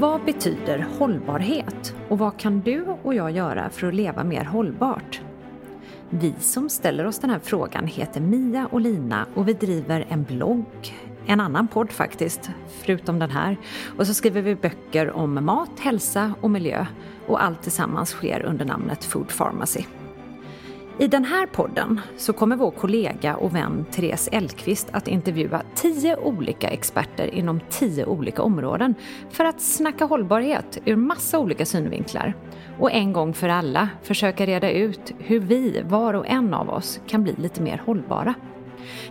Vad betyder hållbarhet och vad kan du och jag göra för att leva mer hållbart? Vi som ställer oss den här frågan heter Mia och Lina och vi driver en blogg, en annan podd faktiskt, förutom den här. Och så skriver vi böcker om mat, hälsa och miljö och allt tillsammans sker under namnet Food Pharmacy. I den här podden så kommer vår kollega och vän Therese Elkvist att intervjua tio olika experter inom tio olika områden för att snacka hållbarhet ur massa olika synvinklar. Och en gång för alla försöka reda ut hur vi, var och en av oss, kan bli lite mer hållbara.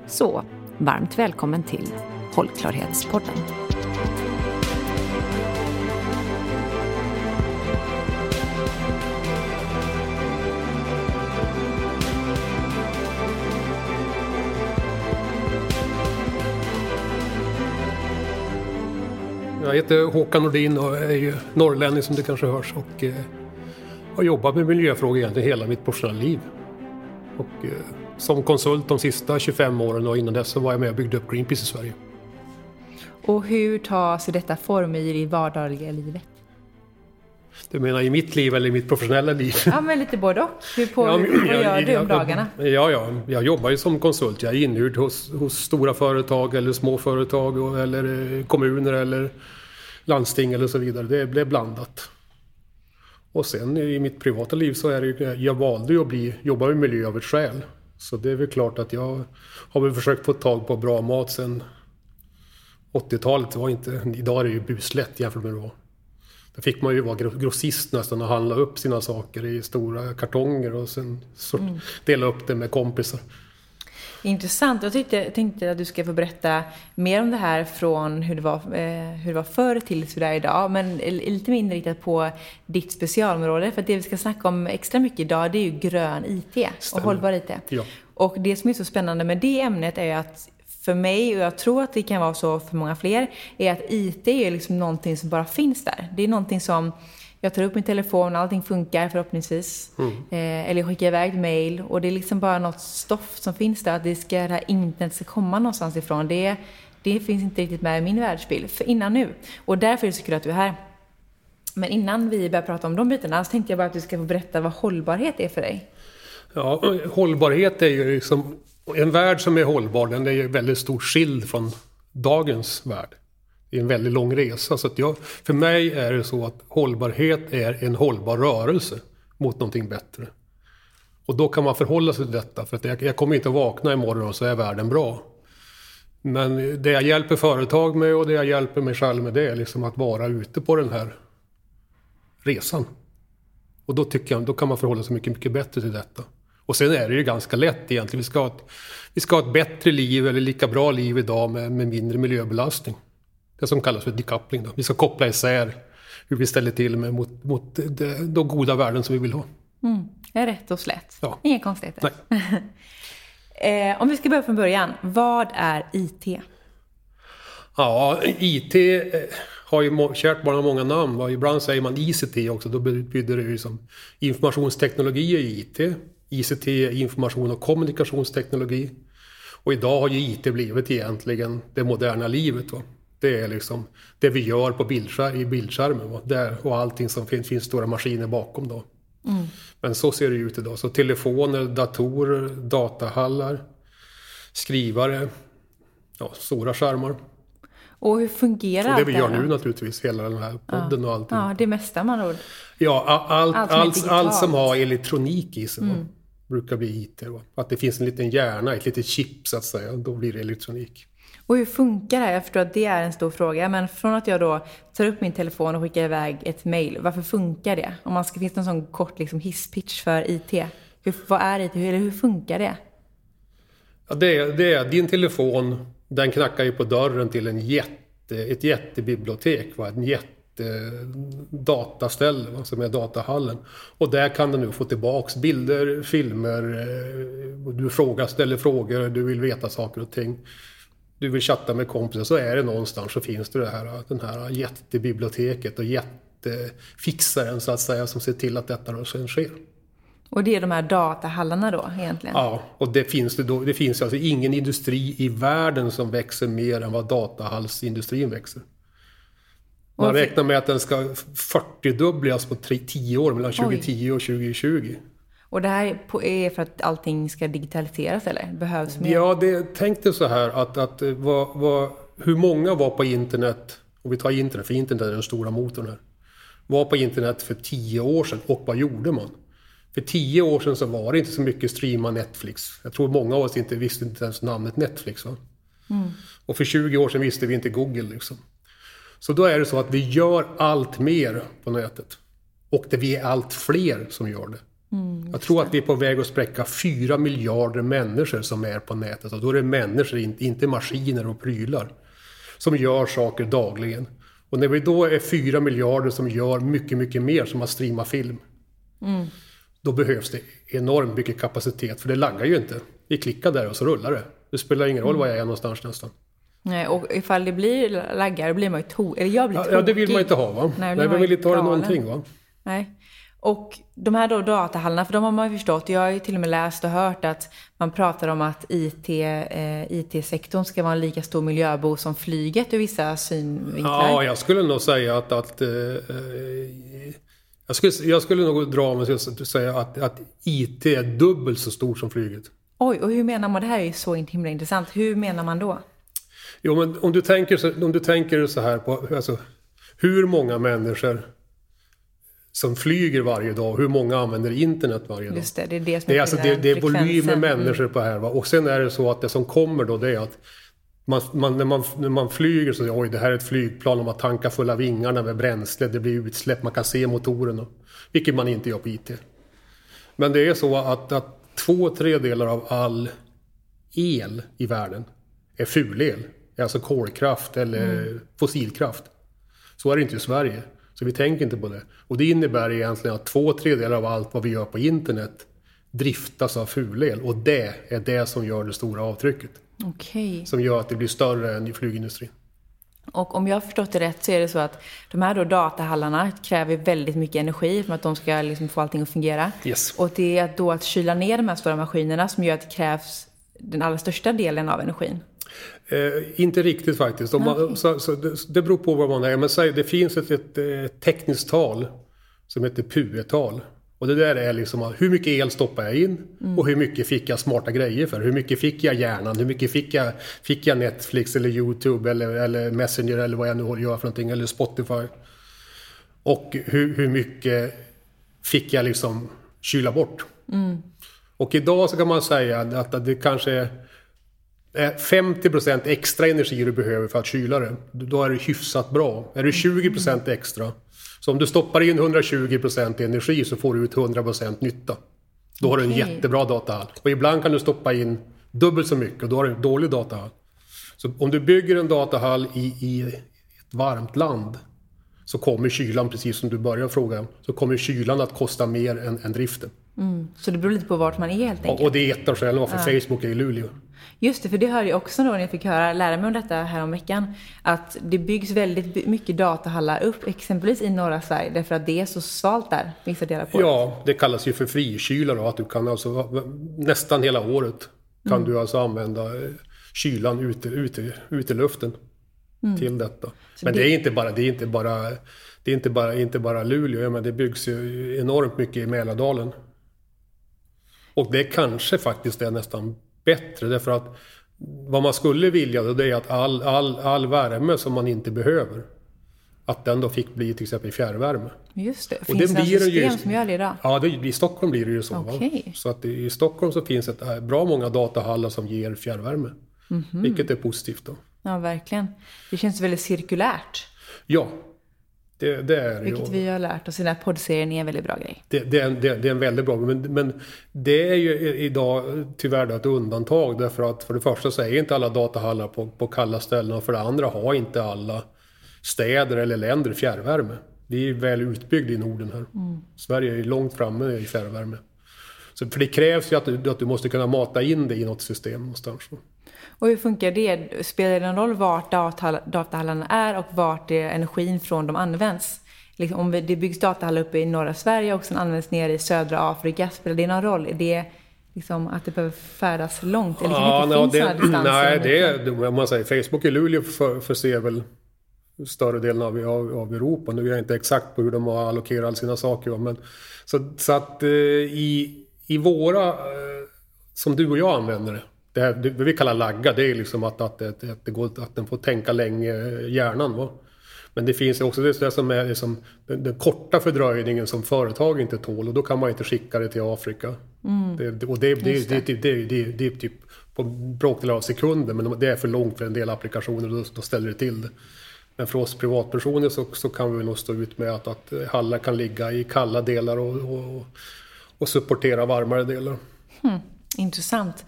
Så, varmt välkommen till Hållklarhetspodden. Jag heter Håkan Nordin och är ju norrlänning som det kanske hörs och eh, har jobbat med miljöfrågor egentligen hela mitt professionella liv. Och eh, som konsult de sista 25 åren och innan dess så var jag med och byggde upp Greenpeace i Sverige. Och hur tar sig detta form i det vardagliga livet? Du menar i mitt liv eller i mitt professionella liv? Ja, men lite både och. Hur på, Ja, men- vad gör du om dagarna? Ja, ja, jag jobbar ju som konsult. Jag är inhyrd hos, hos stora företag eller små företag eller eh, kommuner eller landsting eller så vidare. Det blev blandat. Och sen i mitt privata liv så är det ju, jag valde ju att bli, jobba med miljö av ett skäl. Så det är väl klart att jag har väl försökt få tag på bra mat sen 80-talet. Det var inte, idag är det ju buslätt jämfört med då. Där fick man ju vara gro- grossist nästan och handla upp sina saker i stora kartonger och sen Mm. dela upp det med kompisar. Intressant. Jag tyckte, tänkte att du ska få berätta mer om det här från hur det var, eh, hur det var förr till hur det är idag. Men lite mer inriktat på ditt specialområde. För det vi ska snacka om extra mycket idag det är ju grön IT och Stämmer. hållbar IT. Ja. Och det som är så spännande med det ämnet är att för mig, och jag tror att det kan vara så för många fler, är att IT är liksom någonting som bara finns där. Det är någonting som jag tar upp min telefon, allting funkar förhoppningsvis. Eh, eller jag skickar iväg mail och det är liksom bara något stoff som finns där. Att det, ska, det här internet ska komma någonstans ifrån. Det, det finns inte riktigt med i min världsbild för innan nu. Och därför är det så kul att du är här. Men innan vi börjar prata om de bitarna så tänkte jag bara att du ska få berätta vad hållbarhet är för dig. Ja, hållbarhet är ju liksom... En värld som är hållbar, den är ju väldigt stort skild från dagens värld. Det är en väldigt lång resa. Så att jag, för mig är det så att hållbarhet är en hållbar rörelse mot någonting bättre. Och då kan man förhålla sig till detta. För att jag, jag kommer inte att vakna imorgon och så är världen bra. Men det jag hjälper företag med och det jag hjälper mig själv med det är liksom att vara ute på den här resan. Och då tycker jag, då kan man förhålla sig mycket, mycket bättre till detta. Och sen är det ju ganska lätt egentligen. Vi ska ha ett, vi ska ha ett bättre liv eller lika bra liv idag med, med mindre miljöbelastning. Det som kallas för decoupling. Då. Vi ska koppla isär hur vi ställer till med mot, mot de, de goda värden som vi vill ha. Mm, rätt och slätt. Ja. Inga konstigheter. Eh, om vi ska börja från början. Vad är IT? Ja, IT eh, har ju kärt barn har många namn. va. Ibland säger man ICT också. Då betyder det ju som informationsteknologi är IT. ICT är information och kommunikationsteknologi. Och idag har ju IT blivit egentligen det moderna livet. Va? Det är liksom det vi gör på bildskär, i bildskärmen. Va? Där, och allting som finns, finns stora maskiner bakom då. Men så ser det ut idag. Så telefoner, datorer, datahallar, skrivare, ja, stora skärmar. Och hur fungerar Och det vi allt gör nu naturligtvis, hela den här podden och allting. Ja, det mesta man ord. Ja, allt, Allt allt, som allt, som har elektronik i sig Mm. brukar bli IT. Va? Att det finns en liten hjärna, ett litet chip så att säga, då blir det elektronik. Och hur funkar det här? Jag förstår att det är en stor fråga. Men från att jag då tar upp min telefon och skickar iväg ett mail. Varför funkar det? Om man ska, finns det en sån kort liksom, hisspitch för IT? Hur, vad är IT? Hur, eller hur funkar det? Ja, det, är, det är din telefon, den knackar ju på dörren till en jätte, ett jättebibliotek. Va? En jättedataställe va? som är datahallen. Och där kan du nu få tillbaks bilder, filmer, eh, du frågar, ställer frågor, du vill veta saker och ting. Du vill chatta med kompisar, så är det någonstans så finns det, det här, den här jättebiblioteket och jättefixaren så att säga som ser till att detta sen sker. Och det är de här datahallarna då egentligen? Ja, och det finns, det, då, det finns alltså ingen industri i världen som växer mer än vad datahallsindustrin växer. Man räknar med att den ska 40-dubblas på 10 år, mellan 2010 och 2020. Och det här är för att allting ska digitaliseras eller? Behövs mer? Ja, det, tänk dig så här att, att eh, vad, vad, hur många var på internet, och vi tar internet, för internet är den stora motorn här, var på internet för 10 år sedan och vad gjorde man? För 10 år sedan så var det inte så mycket streama Netflix. Jag tror många av oss inte visste inte ens namnet Netflix. Va? Och för 20 år sedan visste vi inte Google. Liksom. Så då är det så att vi gör allt mer på nätet. Och det vi är allt fler som gör det. Jag tror att vi är på väg att spräcka 4 miljarder människor som är på nätet. Och då är det människor, inte maskiner och prylar. Som gör saker dagligen. Och när vi då är 4 miljarder som gör mycket, mycket mer, som att streama film. Då behövs det enormt mycket kapacitet, för det laggar ju inte. Vi klickar där och så rullar det. Det spelar ingen roll var jag är någonstans nästan. Nej, och ifall det blir laggar, då blir man ju to- Eller jag blir tokig. ja, det vill man inte ha va? Nej, Nej, man vill inte ha det någonting va? Nej. Och de här då datahallarna, för de har man ju förstått. Jag har ju till och med läst och hört att man pratar om att IT, eh, IT-sektorn ska vara en lika stor miljöbov som flyget ur vissa synvinklar. Ja, jag skulle nog säga att... att eh, eh, jag, skulle, jag skulle nog dra mig till att säga att, att IT är dubbelt så stort som flyget. Oj, och hur menar man? Det här är ju så himla intressant. Hur menar man då? Jo, men om du tänker om du tänker så här på... Alltså, hur många människor som flyger varje dag, hur många använder internet varje dag? Just det, det är det som Det är, alltså, det, det är frekvensen. människor på här. Va? Och sen är det så att det som kommer då det är att man, man, när, man, när man flyger så säger oj det här är ett flygplan och man tankar fulla vingarna med bränsle, det blir utsläpp, man kan se motorerna. Vilket man inte gör på IT. Men det är så att, att två tredjedelar av all el i världen är fulel. Alltså kolkraft eller fossilkraft. Så är det inte i Sverige. Så vi tänker inte på det. Och det innebär egentligen att två tredjedelar av allt vad vi gör på internet driftas av fulel. Och det är det som gör det stora avtrycket. Okej. Som gör att det blir större än i flygindustrin. Och om jag har förstått det rätt så är det så att de här då datahallarna kräver väldigt mycket energi för att de ska liksom få allting att fungera. Yes. Och det är då att kyla ner de här stora maskinerna som gör att det krävs den allra största delen av energin. Eh, inte riktigt faktiskt. Om man, så, så det, det beror på vad man är. Men säg, det finns ett, ett, eh, tekniskt tal som heter PUE-tal. Och det där är liksom hur mycket el stoppar jag in och hur mycket fick jag smarta grejer för? Hur mycket fick jag hjärnan? Hur mycket fick jag, fick jag Netflix eller YouTube eller, eller Messenger eller vad jag nu gör för någonting eller Spotify? Och hur, hur mycket fick jag liksom kyla bort? Och idag så kan man säga att det kanske är är 50% extra energi du behöver för att kyla det, då är det hyfsat bra. Är det 20% extra, så om du stoppar in 120% energi så får du ut 100% nytta. Då har du en Okej. jättebra datahall. Och ibland kan du stoppa in dubbelt så mycket och då har du en dålig datahall. Så om du bygger en datahall i, i ett varmt land så kommer kylan, precis som du började fråga, så kommer kylan att kosta mer än, än driften. Så det beror lite på vart man är helt enkelt. Och, och det är ett av skälen varför Facebook är i Luleå. Just det, för det hörde jag också då när jag fick höra, lära mig om detta här om veckan. Att det byggs väldigt mycket datahallar upp, exempelvis i norra Sverige, därför att det är så svalt där, vissa delar på. Ja, det kallas ju för frikyla då, att du kan alltså nästan hela året kan du alltså använda eh, kylan ute, ute, ute i luften till detta. Men det, det- är inte bara, det är inte bara, det är inte bara, inte bara Luleå, ja, men det byggs ju enormt mycket i Mälardalen. Och det kanske faktiskt är nästan bättre därför att vad man skulle vilja då, det är att all, all, all värme som man inte behöver, att den då fick bli till exempel fjärrvärme. Just det. Och Finns det några blir system ju- som gör det idag? Ja, det, i Stockholm blir det ju så. Okej. Så att i Stockholm så finns ett äh, bra många datahallar som ger fjärrvärme. Mhm. Vilket är positivt då. Ja, verkligen. Det känns väldigt cirkulärt. Ja, det, det är det ju. Vilket vi har lärt oss i den här poddserien är en väldigt bra grej. Det, det, är en, det, det är en väldigt bra men, men det är ju idag tyvärr då ett undantag därför att för det första så är inte alla datahallar på, på kalla ställen och för det andra har inte alla städer eller länder fjärrvärme. Vi är väl utbyggda i Norden här. Sverige är långt framme i fjärrvärme. Så, för det krävs ju att du, att du måste kunna mata in det i något system någonstans. Och hur funkar det? Spelar det någon roll vart datahall- datahallarna är och vart det energin från dem används? Liksom, om det byggs datahallar uppe i norra Sverige och sen används nere i södra Afrika, spelar det någon roll? Är det liksom att det behöver färdas långt? Eller Ja, liksom, nå, det finns det, distanser? nej, det är, om man säger Facebook i Luleå för, förser väl större delen av, av, av Europa. Nu är jag inte exakt på hur de har allokerat all sina saker. Men, så, så att eh, i, i våra, eh, som du och jag använder det, det, här, det vi kallar lagga, det är liksom att, att, att, att, det går, att den får tänka länge, hjärnan. Va? Men det finns också det det som är liksom den, den korta fördröjningen som företag inte tål och då kan man inte skicka det till Afrika. Det, det- och det, det, Just det, det, det, det, det är typ på bråkdelar av sekunder men det är för långt för en del applikationer och då, då ställer det till det. Men för oss privatpersoner så, så kan vi nog stå ut med att, att hallar kan ligga i kalla delar och, och, och supportera varmare delar. Intressant.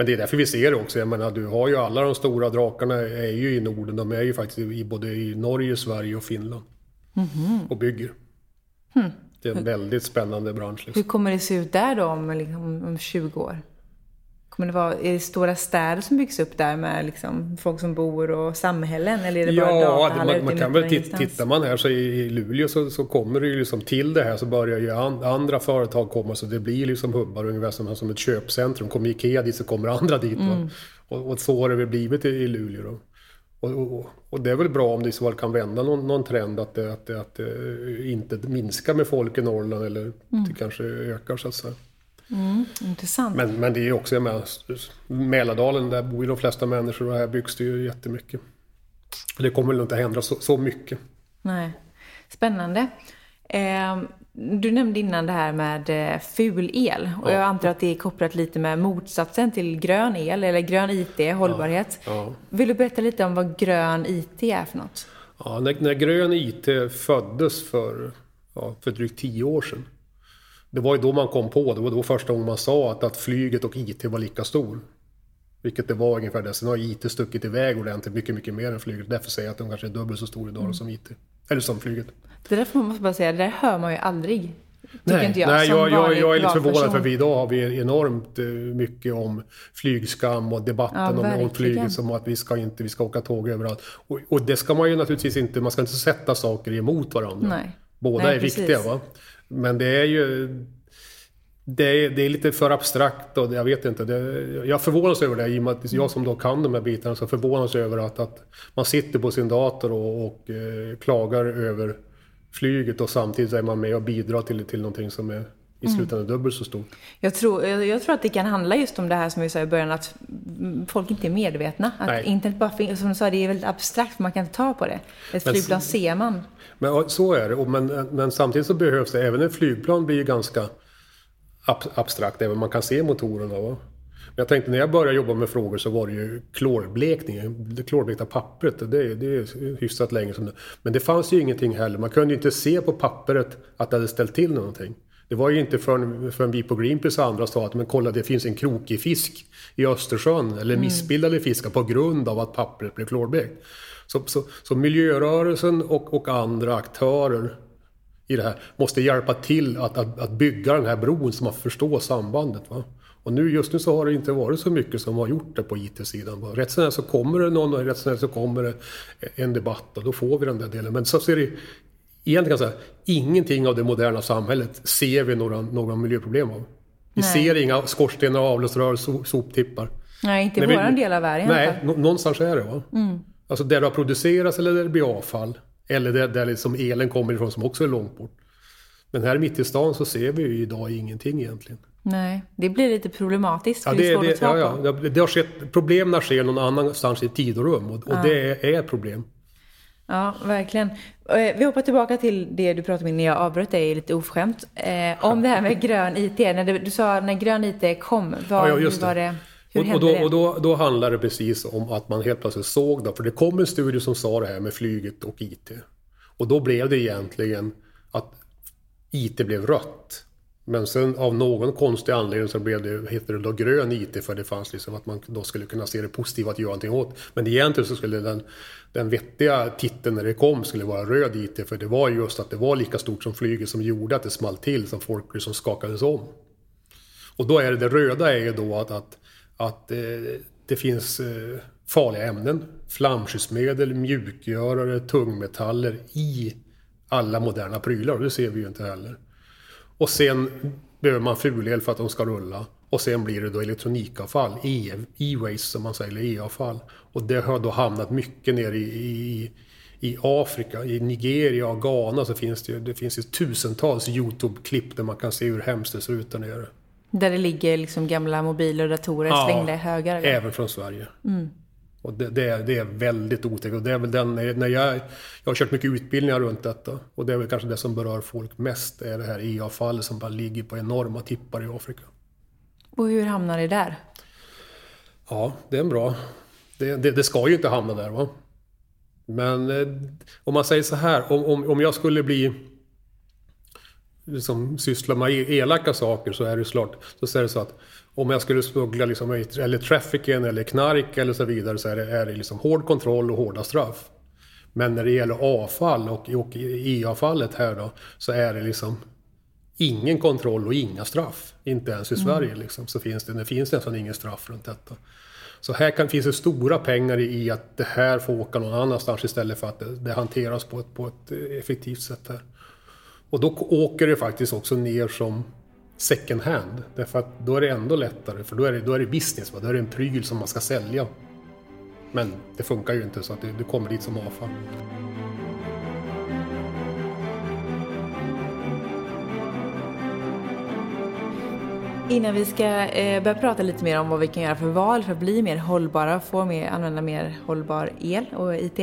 Men det är därför vi ser det också. Jag menar, du har ju alla de stora drakarna är ju i Norden. De är ju faktiskt i både i Norge, Sverige och Finland. Och bygger. Det är en väldigt spännande bransch. Liksom. Hur kommer det se ut där då om, liksom, om 20 år? Kommer det vara, är det stora städer som byggs upp där med liksom, folk som bor och samhällen? Eller är det bara Ja, datahallar man, man kan väl titta, tittar man här så i, i Luleå så, så kommer det ju liksom till det här så börjar ju an, andra företag komma så det blir liksom hubbar ungefär som, som ett köpcentrum. Kommer Ikea dit så kommer andra dit. Mm. Och, och så har det väl blivit i, i Luleå då. Och, och, och det är väl bra om det i så fall kan vända någon, någon trend att det, att, det, att det inte minskar med folk i Norrland eller Mm. det kanske ökar så att säga. Intressant. Men, men det är ju också, jag menar, Mälardalen, där bor ju de flesta människor och här byggs det ju jättemycket. Det kommer väl inte att hända så, så mycket. Nej. Spännande. Eh, du nämnde innan det här med eh, ful el. Och jag antar att det är kopplat lite med motsatsen till grön el, eller grön IT, hållbarhet. Ja. Vill du berätta lite om vad grön IT är för något? Ja, när, när grön IT föddes för, ja, för drygt tio år sedan. Det var ju då man kom på, det var då första gången man sa att, att flyget och IT var lika stor. Vilket det var ungefär det. Sen har IT stuckit iväg ordentligt, mycket, mycket mer än flyget. Därför säger jag att de kanske är dubbelt så stor idag som IT. Eller som flyget. Det där får man bara säga, det där hör man ju aldrig. Nej, inte jag, nej jag, jag, jag är lite förvånad privatperson. för vi idag har vi enormt eh, mycket om flygskam och debatten Ja, om, om flyget som att vi ska inte, vi ska åka tåg överallt. Och, och det ska man ju naturligtvis inte, man ska inte sätta saker emot varandra. Nej. Båda Nej, är precis. viktiga va. Men det är ju det är, det är lite för abstrakt och jag vet inte. Det, jag förvånas över det i och med att jag som då kan de här bitarna så förvånas över att, att man sitter på sin dator och, och eh, klagar över flyget och samtidigt är man med och bidrar till, till någonting som är i Mm. slutändan dubbelt så stort. Jag tror, jag, tror att det kan handla just om det här som vi sa i början, att folk inte är medvetna. Att Nej. internet bara finns, som du sa, det är väldigt abstrakt, man kan inte ta på det. Ett Men- flygplan ser man. Men så är det. Men, men samtidigt så behövs det, även ett flygplan blir ju ganska ab, abstrakt, även man kan se motorerna. Va? Men jag tänkte när jag började jobba med frågor så var det ju klorblekning, det klorblekta pappret. Det, det är hyfsat länge sedan. Men det fanns ju ingenting heller. Man kunde ju inte se på pappret att det hade ställt till någonting. Det var ju inte förrän, förrän vi på Greenpeace och andra sa att men kolla det finns en krokig fisk i Östersjön eller missbildade fiskar på grund av att pappret blev klorblekt. Så, så, så miljörörelsen och, och andra aktörer i det här måste hjälpa till att, att, att bygga den här bron så man förstår sambandet. Va? Och nu, just nu så har det inte varit så mycket som har gjort det på IT-sidan. Rätt är så kommer det någon och rätt är så kommer det en debatt och då får vi den där delen. Men så ser det egentligen jag säga, ingenting av det moderna samhället ser vi några, några miljöproblem av. Vi Nej. ser inga skorstenar, avloppsrör, so, soptippar. Nej, inte i våran del av världen Nej. Mm. någonstans är det va? Alltså där det har producerats eller där det blir avfall. Eller där, där liksom elen kommer ifrån som också är långt bort. Men här mitt i stan så ser vi ju idag ingenting egentligen. Nej, det blir lite problematiskt. Ja, det, det, det, ja, ja, det, det har skett, problemen sker någon annanstans i tid och rum och, och det är, är ett problem. Ja, verkligen. Eh, Vi hoppar tillbaka till det du pratade om när jag avbröt dig lite oförskämt. Eh, om det här med grön IT. När du, du sa när grön IT kom, vad, Ja, just hur var det. det? Hur och, och, då, det? och då, då handlar det precis om att man helt plötsligt såg det. För det kom en studie som sa det här med flyget och IT. Och då blev det egentligen att IT blev rött. Men sen av någon konstig anledning så blev det, heter det då grön IT för det fanns liksom att man då skulle kunna se det positiva att göra någonting åt. Men egentligen så skulle den, den vettiga titeln när det kom skulle vara röd IT för det var just att det var lika stort som flyget som gjorde att det small till som folk liksom skakades om. Och då är det, det röda är ju då att, att, att eh, det finns eh, farliga ämnen, flamskyddsmedel, mjukgörare, tungmetaller i alla moderna prylar. Och det ser vi ju inte heller. Och sen behöver man fulel för att de ska rulla. Och sen blir det då elektronikavfall, e- e-waste som man säger, eller e-avfall. Och det har då hamnat mycket nere i, i, i Afrika, i Nigeria och Ghana så finns det det finns ju tusentals YouTube-klipp där man kan se hur hemskt det ser ut där nere. Där det ligger liksom gamla mobiler och datorer slängda i högar? eller? Även från Sverige. Och det, det, är, det är väldigt otäckt. Och det är väl den, när jag, jag har kört mycket utbildningar runt detta. Och det är väl kanske det som berör folk mest. är det här e-avfallet som bara ligger på enorma tippar i Afrika. Och hur hamnar det där? Ja, det är en bra. Det, det, det ska ju inte hamna där va. Men eh, om man säger så här. Om, om, om jag skulle bli liksom syssla med e-, elaka saker så är det klart. Så är det så att om jag skulle smuggla liksom, eller trafficking eller knark eller så vidare så är det, är det liksom hård kontroll och hårda straff. Men när det gäller avfall och, och e-avfallet här då så är det liksom ingen kontroll och inga straff. Inte ens i Sverige liksom, så finns det, det finns nästan ingen straff runt detta. Så här kan, finns det stora pengar i att det här får åka någon annanstans istället för att det, det hanteras på ett, på ett eh, effektivt sätt här. Och då åker det faktiskt också ner som second hand. Därför att då är det ändå lättare, för då är det, då är det business. Va? Då är det en pryl som man ska sälja. Men det funkar ju inte så att det, det kommer dit som avfall. Innan vi ska eh, börja prata lite mer om vad vi kan göra för val för att bli mer hållbara och få mer, använda mer hållbar el och IT.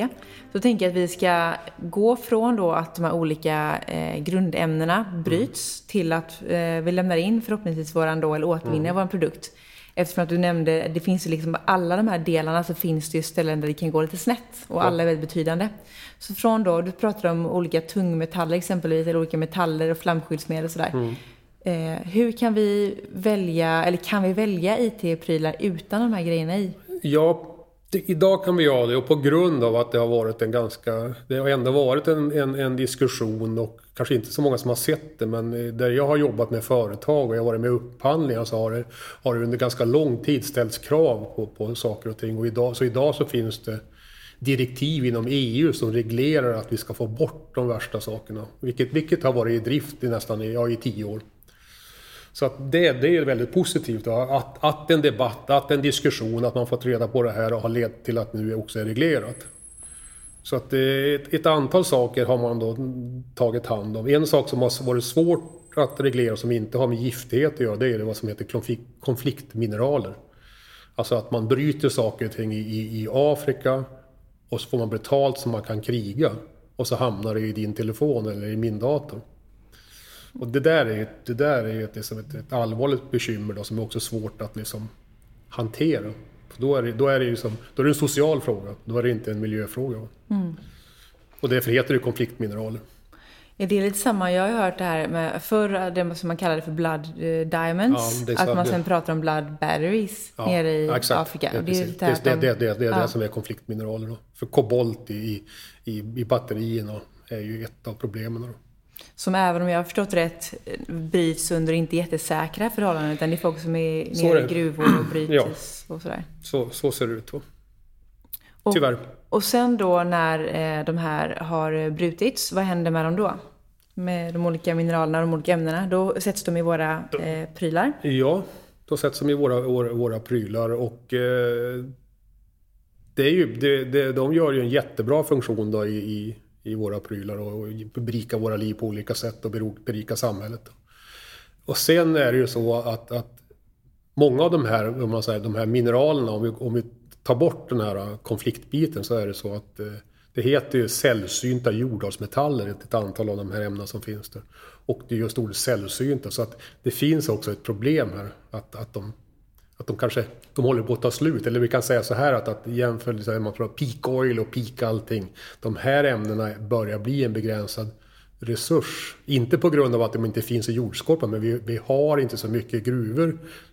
Så tänker jag att vi ska gå från då att de här olika eh, grundämnena bryts till att eh, vi lämnar in förhoppningsvis våran då, eller återvinner vår produkt. Eftersom att du nämnde, det finns ju liksom alla de här delarna så finns det ju ställen där det kan gå lite snett och alla är väldigt betydande. Så från då, du pratade om olika tungmetaller exempelvis, eller olika metaller och flamskyddsmedel och sådär. Eh, hur kan vi välja, eller kan vi välja IT-prylar utan de här grejerna i? Ja, det, idag kan vi göra det och på grund av att det har varit en ganska... Det har ändå varit en, en, en diskussion och kanske inte så många som har sett det men eh, där jag har jobbat med företag och jag har varit med i upphandlingar så har det, har det under ganska lång tid ställts krav på, på saker och ting. Och idag, så idag så finns det direktiv inom EU som reglerar att vi ska få bort de värsta sakerna. Vilket, vilket har varit i drift i nästan ja, i tio år. Så att det, det är väldigt positivt då, att, att en debatt, att en diskussion, att man fått reda på det här och har lett till att nu också är reglerat. Så att eh, ett, ett antal saker har man då tagit hand om. En sak som har varit svårt att reglera som inte har med giftighet att göra, det är vad som heter konflikt, konfliktmineraler. Alltså att man bryter saker och ting i, i, i Afrika och så får man betalt så man kan kriga. Och så hamnar det i din telefon eller i min dator. Och det där är, det där är ett, liksom ett, ett allvarligt bekymmer då, som är också svårt att liksom hantera. För då, är det, då, är det liksom, då är det en social fråga, då är det inte en miljöfråga. Och därför heter det konfliktmineraler. Är det lite samma, jag har hört det här med förr, det som man kallade för blood eh, diamonds. Ja, att man sen pratar om blood batteries nere i exakt. Afrika. Det, det är det, det, de- det, det, det ja. det som är konfliktmineraler. Då. För kobolt i, i, i batterierna är ju ett av problemen. Då. Som även om jag har förstått rätt bryts under inte jättesäkra förhållanden utan det är folk som är Så nere är i gruvor och bryts och sådär. Så, så ser det ut. Då. Och, Tyvärr. Och sen då när eh, de här har brutits, vad händer med dem då? Med de olika mineralerna och de olika ämnena. Då sätts de i våra eh, prylar. Ja, då sätts de i våra, våra, våra prylar och eh, det är ju, det, det, de gör ju en jättebra funktion då i, i, i våra prylar och, berika våra liv på olika sätt och berika samhället. Och sen är det ju så att, att många av de här, om man säger, de här mineralerna, om vi, om vi tar bort den här konfliktbiten så är det så att eh, det heter ju sällsynta jordartsmetaller, ett antal av de här ämnena som finns där. Och det är just ordet sällsynta, så att det finns också ett problem här. Att, att, de, att de kanske de håller på att ta slut. Eller vi kan säga så här att, att jämfört med man pratar peak oil och peak allting. De här ämnena börjar bli en begränsad resurs. Inte på grund av att de inte finns i jordskorpan, men vi, vi har inte så mycket gruvor.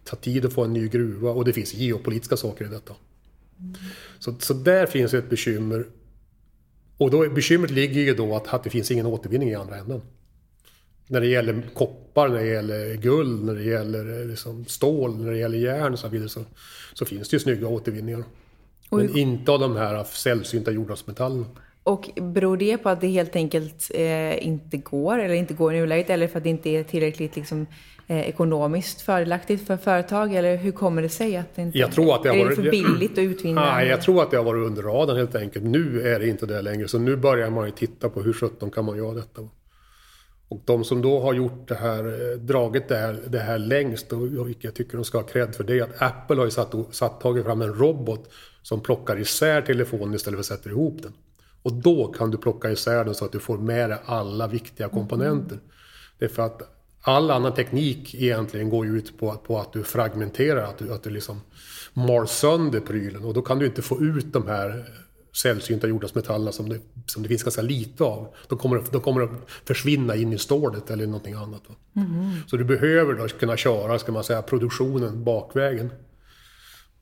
Det tar tid att få en ny gruva och det finns geopolitiska saker i detta. Mm. Så, så där finns ett bekymmer. Och då, bekymret ligger ju då att, att det finns ingen återvinning i andra änden. När det gäller koppar, när det gäller guld, när det gäller eh, liksom stål, när det gäller järn och så vidare så, så finns det ju snygga återvinningar. Men inte av de här sällsynta jordartsmetallerna. Och beror det på att det helt enkelt eh, inte går, eller inte går i nuläget, eller för att det inte är tillräckligt liksom, eh, ekonomiskt fördelaktigt för företag? Eller hur kommer det sig att det inte jag tror att det har är varit, det för billigt att utvinna? Nej, jag tror att det har varit under radarn helt enkelt. Nu är det inte det längre, så nu börjar man ju titta på hur sjutton kan man göra detta. Och de som då har gjort det här, eh, dragit det här, det här längst, och jag tycker de ska ha cred för det, att Apple har ju satt, satt, tagit fram en robot som plockar isär telefonen istället för att sätta ihop den. Och då kan du plocka isär den så att du får med dig alla viktiga komponenter. Mm. Det är för att all annan teknik egentligen går ut på, på att du fragmenterar, att du, att du liksom mal sönder prylen. Och då kan du inte få ut de här sällsynta jordartsmetallerna som det, som det finns ganska lite av. De kommer, de kommer att försvinna in i stålet eller någonting annat. Mm. Så du behöver då kunna köra, ska man säga, produktionen bakvägen.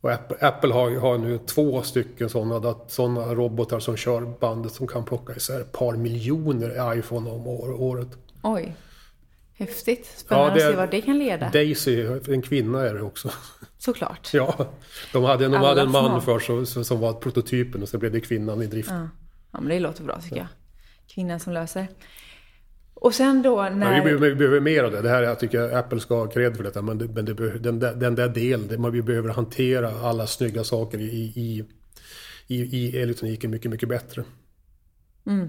Och Apple har, har nu två stycken sådana, sådana robotar som kör bandet som kan plocka isär ett par miljoner iPhone om året. Oj. Häftigt. Spännande ja, att se vad det kan leda. Daisy, en kvinna är det också. Såklart. Ja, de hade, de hade en man först som, som var prototypen och sen blev det kvinnan i drift. Ja. ja, men det låter bra tycker jag. Kvinnan som löser. Och sen då när... Ja, vi, behöver, vi behöver mer av det. det här, jag tycker Apple ska ha cred för detta. Men, det, men det, den, där, den där delen, vi behöver hantera alla snygga saker i, i, i, i elektroniken mycket, mycket bättre. Mm.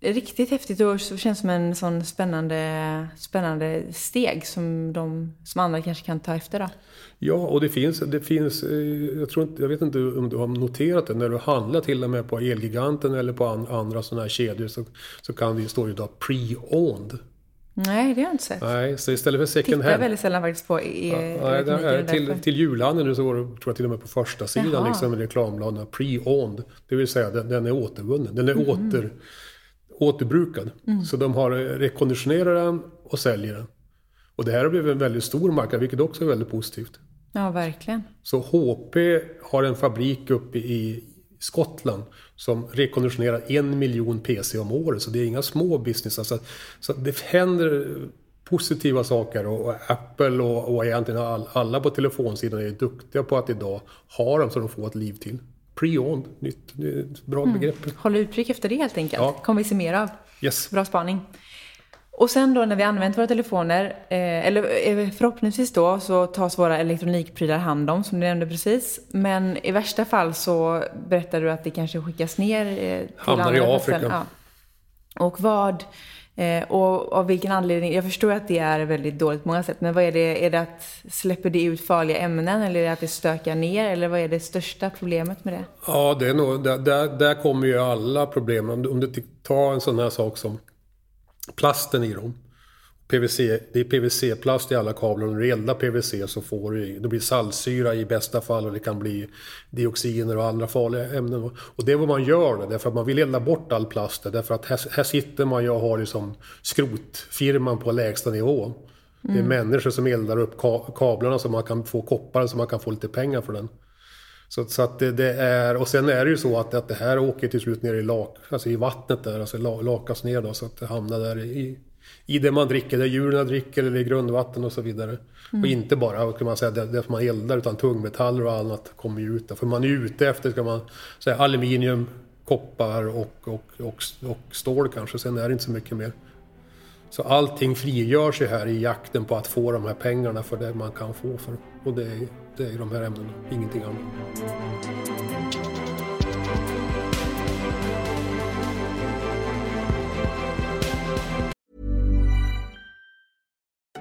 Riktigt häftigt och känns som en sån spännande, spännande steg som, de, som andra kanske kan ta efter då. Ja, och det finns, det finns eh, jag, tror inte, jag vet inte om du har noterat det, när du handlar till och med på Elgiganten eller på andra sådana här kedjor så, så kan det stå ju då pre-owned. Nej, det har jag inte sett. Nej, så istället för second hand. Tittar jag väldigt sällan faktiskt på e ja, nej, till, till julhandeln nu så går det, tror jag till och med på första sidan Jaha. liksom reklambladen, pre-owned. Det vill säga den, den är återvunnen, den är mm. åter återbrukad. Mm. Så de har rekonditionerat den och säljer den. Och det här har blivit en väldigt stor marknad, vilket också är väldigt positivt. Ja, verkligen. Så HP har en fabrik uppe i Skottland som rekonditionerar en miljon PC om året. Så det är inga små business. Alltså, så det händer positiva saker och, Apple och, och egentligen alla på telefonsidan är duktiga på att idag ha dem så de får ett liv till. Pre-owned, nytt, bra mm. begrepp. Håll utkik efter det helt enkelt. Ja. kommer vi se mer av. Yes. Bra spaning. Och sen då när vi använt våra telefoner, eh, eller eh, förhoppningsvis då, så tas våra elektronikprylar hand om, som du nämnde precis. Men i värsta fall så berättar du att det kanske skickas ner eh, till Hamnar andra i Afrika. Ja. Och vad Eh, och av vilken anledning? Jag förstår att det är väldigt dåligt på många sätt, men vad är det? Är det att släpper det ut farliga ämnen eller är det att det stökar ner? Eller vad är det största problemet med det? Ja, det är nog, där, där, där kommer ju alla problem. Om du, om du tar en sån här sak som plasten i dem. PVC, det är PVC-plast i alla kablar. Om du eldar PVC så får du, det blir saltsyra i bästa fall och det kan bli dioxiner och andra farliga ämnen. Och det är vad man gör därför att man vill elda bort all plast. Därför att här, här sitter man, jag har liksom skrotfirman på lägsta nivå. Mm. Det är mm. människor som eldar upp kablarna så man kan få koppar så man kan få lite pengar för den. Så, så att det, det, är, och sen är det ju så att, att det här åker till slut ner i, lak, alltså i vattnet där, alltså lakas ner då så att det hamnar där i, i det man dricker, det djuren dricker eller i grundvatten och så vidare. Mm. Och inte bara kan man säga, det, det man eldar utan tungmetaller och annat kommer ju ut. För man är ute efter ska man säga, aluminium, koppar och, och, och, och stål kanske. Sen är det inte så mycket mer. Så allting frigör sig här i jakten på att få de här pengarna för det man kan få för. Och det är, det är de här ämnena, ingenting annat.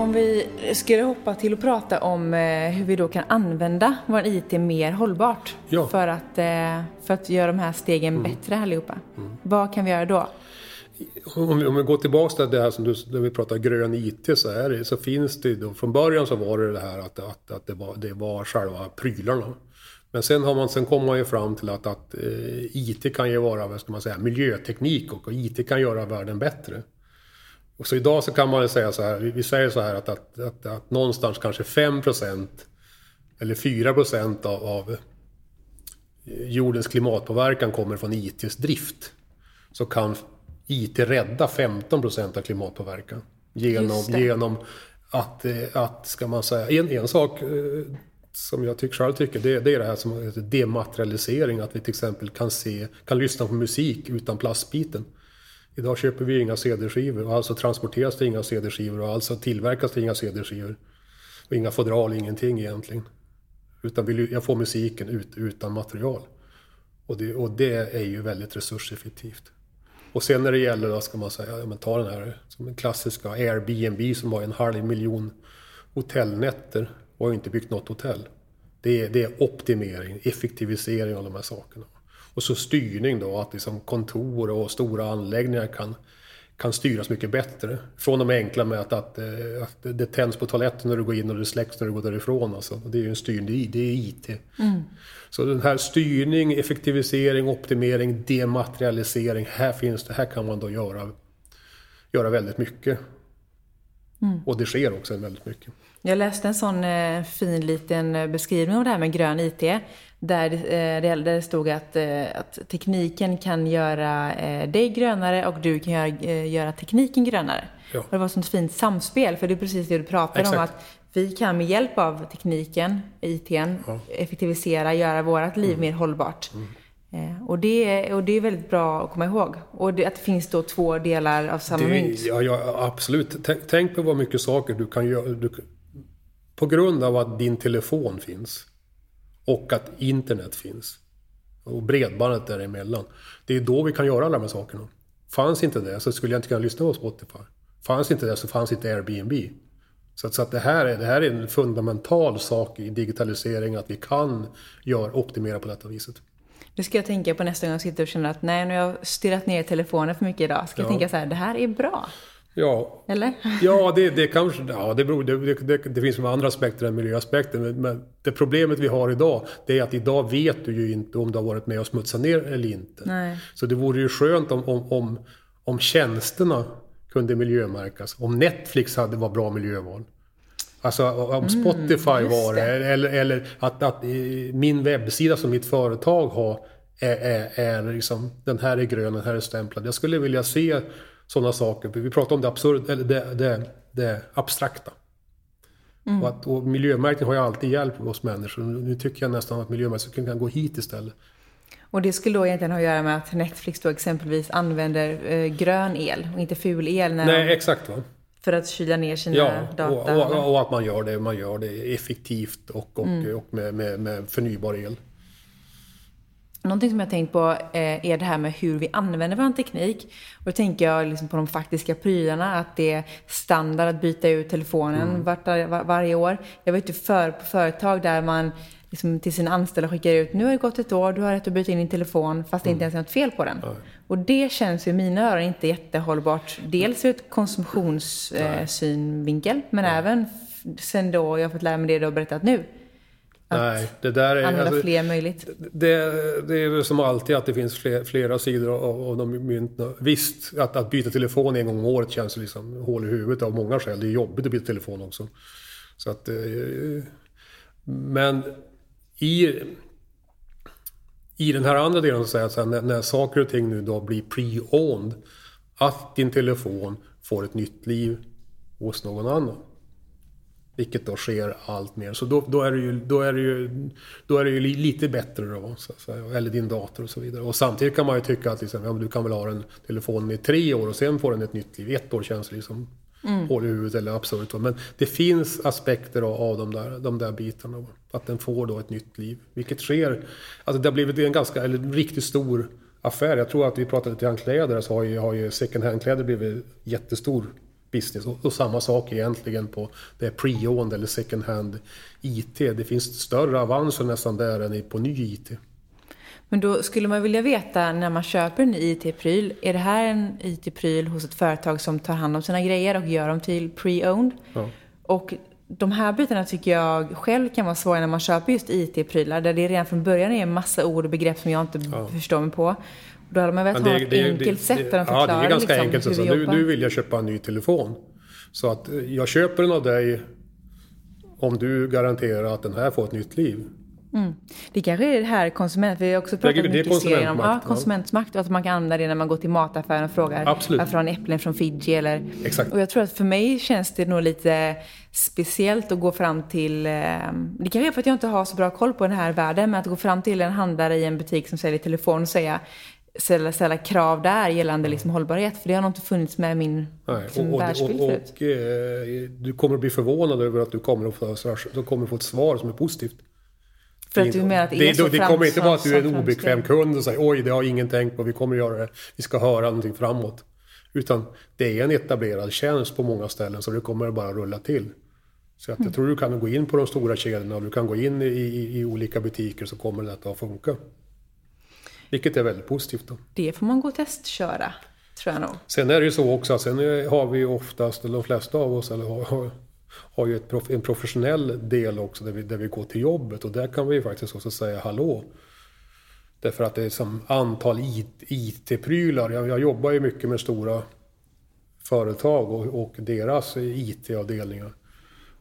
Om vi skulle hoppa till att prata om eh, hur vi då kan använda vår IT mer hållbart Ja. för, att, eh, för att göra de här stegen bättre allihopa. Vad kan vi göra då? Om vi, om vi går tillbaka till det här som du, när vi pratar grön IT så, är så finns det då, från början så var det det här att, att, att det, var, det var själva prylarna. Men sen, har man, sen kommer man ju fram till att, att eh, IT kan ju vara, vad ska man säga, miljöteknik och, och IT kan göra världen bättre. Och så idag så kan man säga så här, vi, säger så här att, att, att, att någonstans kanske 5% eller 4% av, av jordens klimatpåverkan kommer från ITs drift. Så kan IT rädda 15% av klimatpåverkan. Genom, genom att, eh, att, ska man säga, en, en sak eh, som jag tycker, själv tycker, det, det är det här som heter dematerialisering. Att vi till exempel kan se, kan lyssna på musik utan plastbiten. Idag köper vi inga CD-skivor och alltså transporteras det inga CD-skivor och alltså tillverkas det inga CD-skivor. Och inga fodral, ingenting egentligen. Utan jag får musiken ut, utan material. Och det, och det är ju väldigt resurseffektivt. Och sen när det gäller, då ska man säga, ja, men ta den här som den klassiska Airbnb som har en halv miljon hotellnätter och har inte byggt något hotell. Det är, det är optimering, effektivisering av de här sakerna. Och så styrning då, att liksom kontor och stora anläggningar kan, kan styras mycket bättre. Från de enkla med att, att, eh, att det tänds på toaletten när du går in och det släcks när du går därifrån. Alltså. Det är ju en styrning, det är IT. Så den här styrning, effektivisering, optimering, dematerialisering. Här finns det, här kan man då göra, göra väldigt mycket. Och det sker också väldigt mycket. Jag läste en sån eh, fin liten eh, beskrivning av det här med grön IT. Där, det- eh, det- där det stod att, eh, att tekniken kan göra eh, dig grönare och du kan göra, göra tekniken grönare. Ja. Och det var ett sånt fint samspel, för det är precis det du pratar om. Exakt. Att vi kan med hjälp av tekniken, ITn, effektivisera, göra vårt liv Mm. mer hållbart. Eh, och, det, är- och det är väldigt bra att komma ihåg. Och det, att det finns då två delar av samma Det, mynt. ja, ja, absolut. Tänk, tänk på vad mycket saker du kan göra. Du, på grund av att din telefon finns och att internet finns och bredbandet däremellan. Det är då vi kan göra alla de här sakerna. Fanns inte det så skulle jag inte kunna lyssna på Spotify. Fanns inte det så fanns inte Airbnb. Så, att, så att det, här är, det här är en fundamental sak i digitalisering att vi kan göra, optimera på detta viset. Det ska jag tänka på nästa gång jag sitter och känner att nej, nu har jag stirrat ner i telefonen för mycket idag. Ska jag Ja. tänka så här, det här är bra. Ja, Eller? Ja, det, det kanske... Ja, det, beror, det, det, det finns med andra aspekter än miljöaspekten. Men, men det problemet vi har idag, det är att idag vet du ju inte om du har varit med och smutsat ner eller inte. Nej. Så det vore ju skönt om, om, om, om tjänsterna kunde miljömärkas. Om Netflix hade var bra miljöval. Alltså om Spotify var det, eller, eller att, att eh, min webbsida som mitt företag har är, är, är liksom, den här är grön, den här är stämplad. Jag skulle vilja se sådana saker. Vi pratar om det, absurd, eller det, det, det abstrakta. Och, att, och miljömärkning har ju alltid hjälpt oss människor. Nu tycker jag nästan att miljömärkning kan gå hit istället. Och det skulle då egentligen ha att göra med att Netflix då exempelvis använder eh, grön el och inte ful el när Nej, de, exakt va. för att kyla ner sina Ja, data. och, och, och att man gör det, man gör det effektivt och, och, och med, med, med förnybar el. Någonting som jag har tänkt på eh, är det här med hur vi använder vår teknik. Och då tänker jag liksom på de faktiska prylarna, att det är standard att byta ut telefonen Mm. vart, var, varje år. Jag vet ju för, på företag där man liksom till sina anställda skickar ut, nu har det gått ett år, du har rätt att byta in din telefon, fast det inte ens är något fel på den. Och det känns ju i mina öron inte jättehållbart. Dels ur ett konsumtionssynvinkel, men även f- sen då jag har fått lära mig det du har berättat nu. Nej, det där är... Använda alltså, fler möjligt. Det, det är väl som alltid att det finns fler, flera sidor av, av de mynten. Visst, att, att byta telefon en gång om året känns liksom hål i huvudet av många skäl. Det är jobbigt att byta telefon också. Så att, eh, men i, i den här andra delen, så här, när, när saker och ting nu då blir pre-owned, att din telefon får ett nytt liv hos någon annan. Vilket då sker allt mer. Så då, då, är, det ju, då, är, det ju, då är det ju li- lite bättre då. Så säga. Eller din dator och så vidare. Och samtidigt kan man ju tycka att liksom, ja, du kan väl ha en telefon i tre år och sen får den ett nytt liv. Ett år känns liksom hål i huvudet eller absurt. Men det finns aspekter av, de, där, de där bitarna. Att den får då ett nytt liv. Vilket sker. Alltså det har blivit en ganska, eller en riktigt stor affär. Jag tror att vi pratade lite grann kläder. Så har ju, har ju second hand-kläder blivit jättestor business. Och, och samma sak egentligen på det är pre-owned eller second hand IT. Det finns större avanser nästan där än på ny IT. Men då skulle man vilja veta när man köper en IT-pryl, är det här en IT-pryl hos ett företag som tar hand om sina grejer och gör dem till pre-owned? Ja. Och de här bitarna tycker jag själv kan vara svåra när man köper just IT-prylar, där det redan från början är en massa ord och begrepp som jag inte förstår mig på. Då hade man velat ha ett enkelt sätt där de Ja, förklarar det är ganska liksom, enkelt. Så nu, nu vill jag köpa en ny telefon. Så att eh, jag köper den av dig om du garanterar att den här får ett nytt liv. Det kanske är det här konsument... Vi har också pratat Det det mycket i serien om ja, konsumentmakt, ja. konsumentmakt och att man kan använda det när man går till mataffären och frågar Absolut. varför har ni äpplen från Fiji eller... Exakt. Och jag tror att för mig känns det nog lite speciellt att gå fram till... Eh, det kanske är för att jag inte har så bra koll på den här världen, men att gå fram till en handlare i en butik som säljer telefon och säga ställa, ställa krav där gällande liksom hållbarhet. För det har nog inte funnits med i min Nej, liksom, världsbild förut. och eh, du kommer att bli förvånad över att du kommer att få, du kommer att få ett svar som är positivt. För att du menar att det är det, så det kommer inte vara att du är en obekväm kund och säger oj, det har ingen tänkt på, vi kommer att göra det, vi ska höra någonting framåt. Utan det är en etablerad tjänst på många ställen så det kommer bara rulla till. Så att Mm. jag tror du kan gå in på de stora kedjorna och du kan gå in i, i, i olika butiker så kommer detta att funka. Vilket är väldigt positivt då. Det får man gå och testköra, tror jag nog. Sen är det ju så också att sen har vi ju oftast, eller de flesta av oss, eller har, har, har ju prof, en professionell del också där vi, där vi går till jobbet och där kan vi ju faktiskt också säga hallå. Därför att det är som antal IT-prylar. Jag, jag jobbar ju mycket med stora företag och, och deras IT-avdelningar.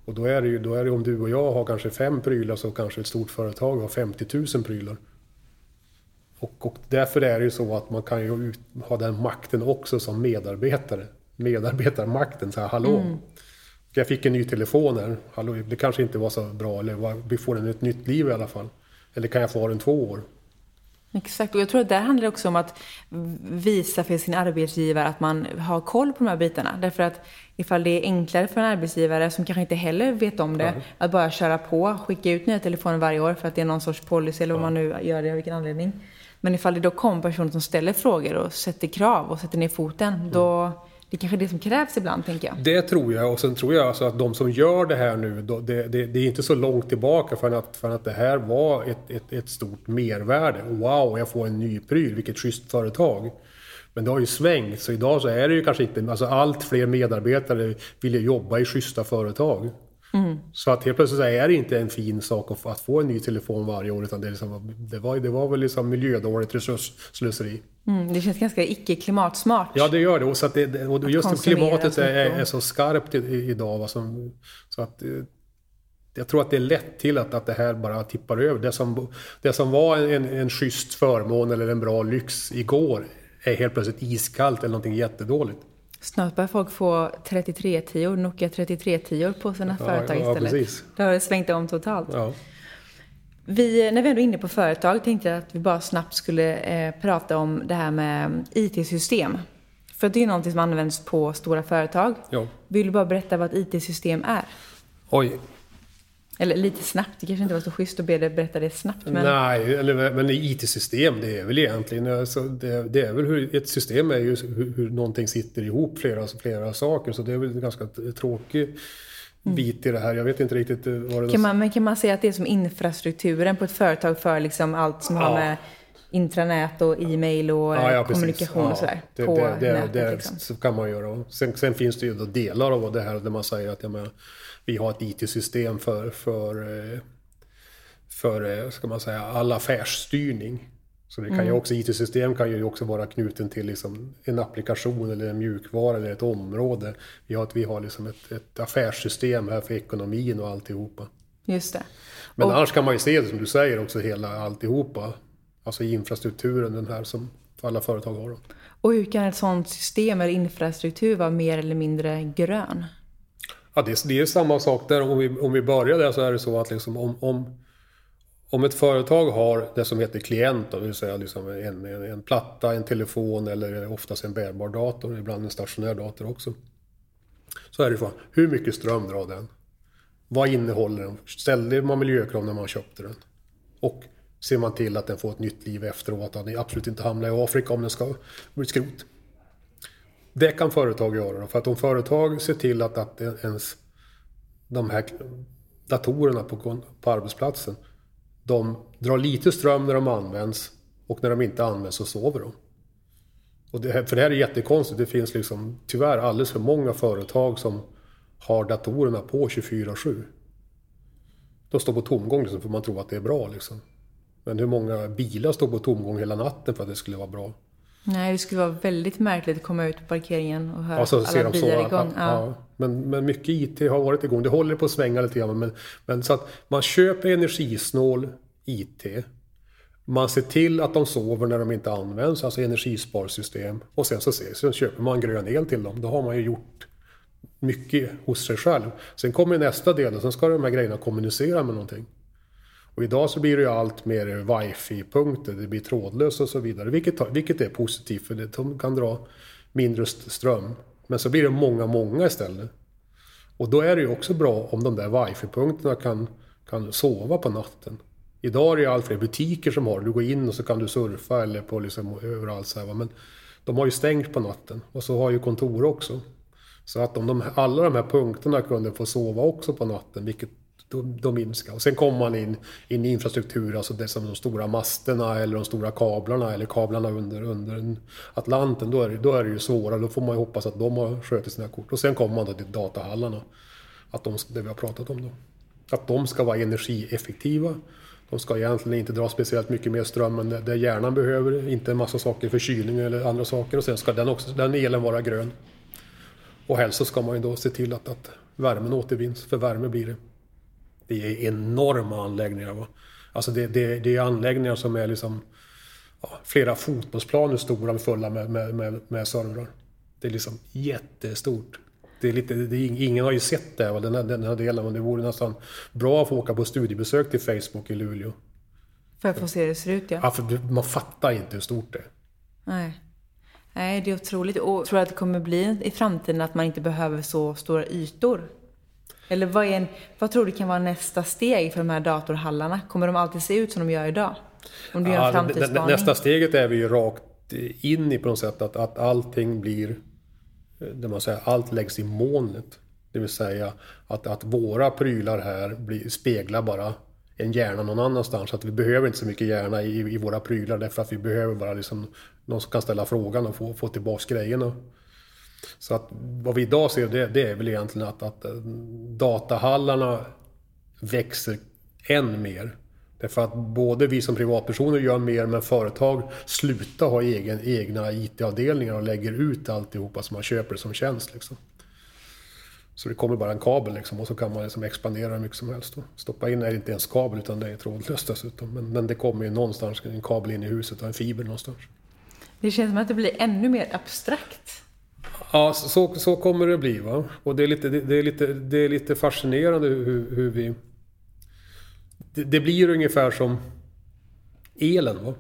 Och då är det ju, då är det om du och jag har kanske fem prylar så kanske ett stort företag har 50 000 prylar. Och, och därför är det ju så att man kan ju ut, ha den makten också som medarbetare. Medarbetarmakten, så här, hallå. Jag fick en ny telefon här. Hallå, det kanske inte var så bra, eller får den ett nytt liv i alla fall. Eller kan jag få ha den två år? Exakt, och jag tror att där handlar det också om att visa för sin arbetsgivare att man har koll på de här bitarna. Därför att ifall det är enklare för en arbetsgivare som kanske inte heller vet om det, att bara köra på, skicka ut nya telefoner varje år för att det är någon sorts policy eller vad man nu gör det, av vilken anledning. Men ifall det då kommer personer som ställer frågor och sätter krav och sätter ner foten, då det är kanske är det som krävs ibland, tänker jag. Det tror jag och sen tror jag alltså att de som gör det här nu, då, det, det, det är inte så långt tillbaka för att, för att det här var ett, ett, ett stort mervärde. Wow, jag får en ny pryl, vilket schysst företag. Men det har ju svängt, så idag så är det ju kanske inte, alltså allt fler medarbetare vill ju jobba i schyssta företag. Så att helt plötsligt så är det inte en fin sak att få, att få en ny telefon varje år, utan det, liksom, det, var, det var väl liksom miljödåligt resursslöseri. Mm, det känns ganska icke-klimatsmart. Ja, det gör det. Och, så att det, och just att klimatet är, är, så skarpt idag. Som, så att, eh, jag tror att det är lätt till att, att det här bara tippar över. Det som, det som var en, en schysst förmån eller en bra lyx igår är helt plötsligt iskallt eller någonting jättedådåligt. Snart börjar folk få 3310 Nokia 3310 på sina Ja, företag ja, istället. precis. Det har svängt om totalt. Ja. Vi, när vi ändå är inne på företag tänkte jag att vi bara snabbt skulle eh, prata om det här med IT-system. För det är någonting som används på stora företag. Ja. Vill du bara berätta vad ett IT-system är? Oj. Eller lite snabbt, det kanske inte var så schysst att be dig berätta det snabbt. Men... Nej, eller, men IT-system det är väl egentligen, alltså, det, det, är väl hur, ett system är ju hur, hur någonting sitter ihop, flera, flera saker. Så det är väl en ganska tråkig bit i det här. Jag vet inte riktigt eh, vad det kan man, Men kan man säga att det är som infrastrukturen på ett företag för liksom allt som ja. har med intranät och e-mail och ja, ja, kommunikation ja, och sådär. Det, på det, det, nätet det, liksom. Så kan man göra. Sen, sen finns det ju då delar av det här där man säger att ja, men, vi har ett IT-system för, för, eh, för eh, ska man säga, all affärsstyrning. Så det kan mm. ju också, IT-system kan ju också vara knuten till liksom en applikation eller en mjukvara eller ett område. Vi har, vi har liksom ett, ett affärssystem här för ekonomin och alltihopa. Just det. Men och... annars kan man ju se det som du säger också hela alltihopa. Alltså infrastrukturen den här som alla företag har. Och hur kan ett sådant system eller infrastruktur vara mer eller mindre grön? Ja, det, är, det är samma sak där. Om vi, om vi börjar där så är det så att liksom om, om, om ett företag har det som heter klient, det vill säga liksom en, en, en, platta, en telefon eller oftast en bärbar dator, ibland en stationär dator också. Så är det frågan, hur mycket ström drar den? Vad innehåller den? Ställde man miljökrav när man köpte den? Och ser man till att den får ett nytt liv efteråt, att den absolut inte hamnar i Afrika om den ska bli skrot. Det kan företag göra. För att om företag ser till att, att ens de här datorerna på, på arbetsplatsen, de drar lite ström när de används och när de inte används så sover de. Och det, för det här är jättekonstigt. Det finns liksom tyvärr alldeles för många företag som har datorerna på 24-7. De står på tomgång liksom, för man tror att det är bra. Liksom. Men hur många bilar står på tomgång hela natten för att det skulle vara bra? Nej, det skulle vara väldigt märkligt att komma ut på parkeringen och höra ja, så alla bilar så, igång. Ja. ja. Men, men mycket IT har varit igång. Det håller på att svänga lite grann. Men, men så att man köper energisnål IT. Man ser till att de sover när de inte används, alltså energisparsystem. Och sen så, så köper man grön el till dem. Då har man ju gjort mycket hos sig själv. Sen kommer nästa del och sen ska de här grejerna kommunicera med någonting. Och idag så blir det ju allt mer wifi-punkter, det blir trådlöst och så vidare. Vilket, vilket är positivt för det, de kan dra mindre ström. Men så blir det många, många istället. Och då är det ju också bra om de där wifi-punkterna kan, kan sova på natten. Idag är det ju allt fler butiker som har Du går in och så kan du surfa eller på liksom överallt så här, Men de har ju stängt på natten. Och så har ju kontor också. Så att om de, alla de här punkterna kunde få sova också på natten, vilket de, de minskar. Och sen kommer man in, in i infrastruktur, alltså det som de stora masterna eller de stora kablarna eller kablarna under, under Atlanten. Då är, det, då är det ju svårare. Då får man ju hoppas att de har skött sina kort. Och sen kommer man då till datahallarna. Att de, det vi har pratat om då. Att de ska vara energieffektiva. De ska egentligen inte dra speciellt mycket mer ström än det hjärnan behöver. Inte en massa saker för kylning eller andra saker. Och sen ska den, också, den elen vara grön. Och helst så ska man ju då se till att, att värmen återvinns. För värme blir det. Det är enorma anläggningar. Va? Alltså det, det, det är anläggningar som är liksom ja, flera fotbollsplaner stora fulla med, med, med, med servrar. Det är liksom jättestort. Det är lite, det är, ingen har ju sett det, va? Den, här, den här delen. Men det vore nästan bra att få åka på studiebesök till Facebook i Luleå. För att få se hur det ser ut, ja. Ja, för man fattar inte hur stort det är. Nej. Nej, det är otroligt. Och tror du att det kommer bli i framtiden att man inte behöver så stora ytor? Eller vad, en, vad tror du kan vara nästa steg för de här datorhallarna? Kommer de alltid se ut som de gör idag? Om du ja, gör en framtidsspaning? Nästa steget är vi ju rakt in i på något sätt att, att allting blir, det man säger, allt läggs i molnet. Det vill säga att, att våra prylar här blir, speglar bara en hjärna någon annanstans. Att vi behöver inte så mycket hjärna i, i våra prylar därför att vi behöver bara liksom någon som kan ställa frågan och få, få tillbaka grejerna. Så att vad vi idag ser det, det är väl egentligen att, att eh, datahallarna växer än mer. Därför att både vi som privatpersoner gör mer, men företag slutar ha egen, egna IT-avdelningar och lägger ut alltihopa som man köper som tjänst. Liksom. Så det kommer bara en kabel liksom, och så kan man liksom expandera hur mycket som helst. Då. Stoppa in är det inte ens kabel utan det är trådlöst dessutom. Men, men det kommer ju någonstans en kabel in i huset och en fiber någonstans. Det känns som att det blir ännu mer abstrakt. Ja, så, så kommer det bli. Va? Och det är lite, det, är lite, det är lite fascinerande hur, hur vi... Det, det, blir ungefär som elen. Va?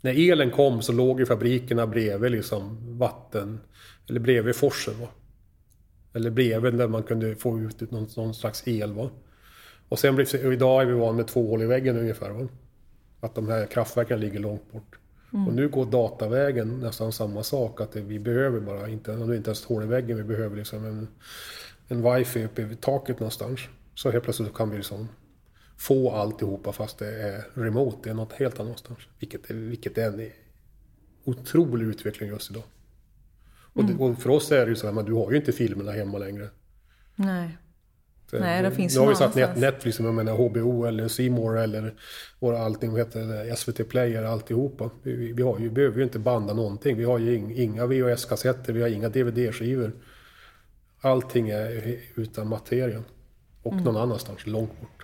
När elen kom så låg ju fabrikerna bredvid liksom vatten... Eller bredvid forsen. Va? Eller bredvid där man kunde få ut någon, någon slags el. Va? Och sen blir, och idag är vi vana med två hål i väggen ungefär. Va? Att de här kraftverken ligger långt bort. Och nu går datavägen nästan samma sak. Att det, vi behöver bara, inte, inte ens ett hål i väggen, vi behöver liksom en, en wifi uppe i taket någonstans. Så helt plötsligt kan vi liksom få alltihopa fast det är remote, det är något helt annanstans. Vilket vilket är en otrolig utveckling just idag. Och, det, och för oss är det ju så här, men du har ju inte filmerna hemma längre. Nej. Det- Nej, det finns Nu har vi satt Net. Netflix, jag menar HBO eller More eller våra allting, heter SVT Player, alltihopa. Vi, vi, har ju, vi behöver ju inte banda någonting. Vi har ju ing, inga VHS-kassetter, vi har inga DVD-skivor. Allting är utan materien. Och Mm. någon annanstans, långt bort.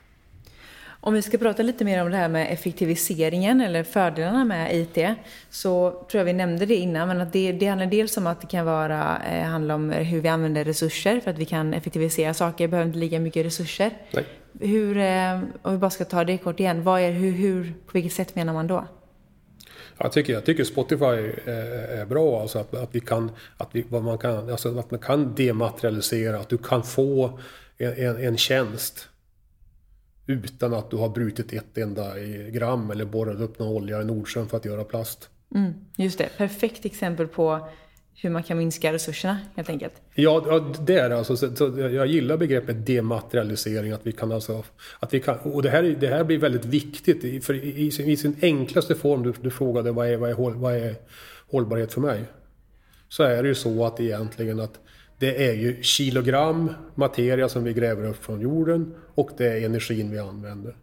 Om vi ska prata lite mer om det här med effektiviseringen eller fördelarna med IT så tror jag vi nämnde det innan men att det, det handlar dels om att det kan vara, eh, handla om hur vi använder resurser för att vi kan effektivisera saker, behöver inte lika mycket resurser. Nej. Hur, eh, om vi bara ska ta det kort igen, vad är, hur, hur, på vilket sätt menar man då? Jag tycker, jag tycker Spotify är, är bra, alltså att, att vi kan, att, vi, vad man kan, alltså att man kan dematerialisera, att du kan få en, en, en tjänst utan att du har brutit ett enda gram eller borrat upp någon olja i Nordsjön för att göra plast. Mm, just det, perfekt exempel på hur man kan minska resurserna helt enkelt. Ja, det är det alltså. Så, jag gillar begreppet dematerialisering. Att vi kan alltså, att vi kan, och det här, det här blir väldigt viktigt. För i, sin, i sin enklaste form, du, du frågade vad är, vad, är, vad är hållbarhet för mig? Så är det ju så att egentligen att det är ju kilogram materia som vi gräver upp från jorden och det är energin vi använder.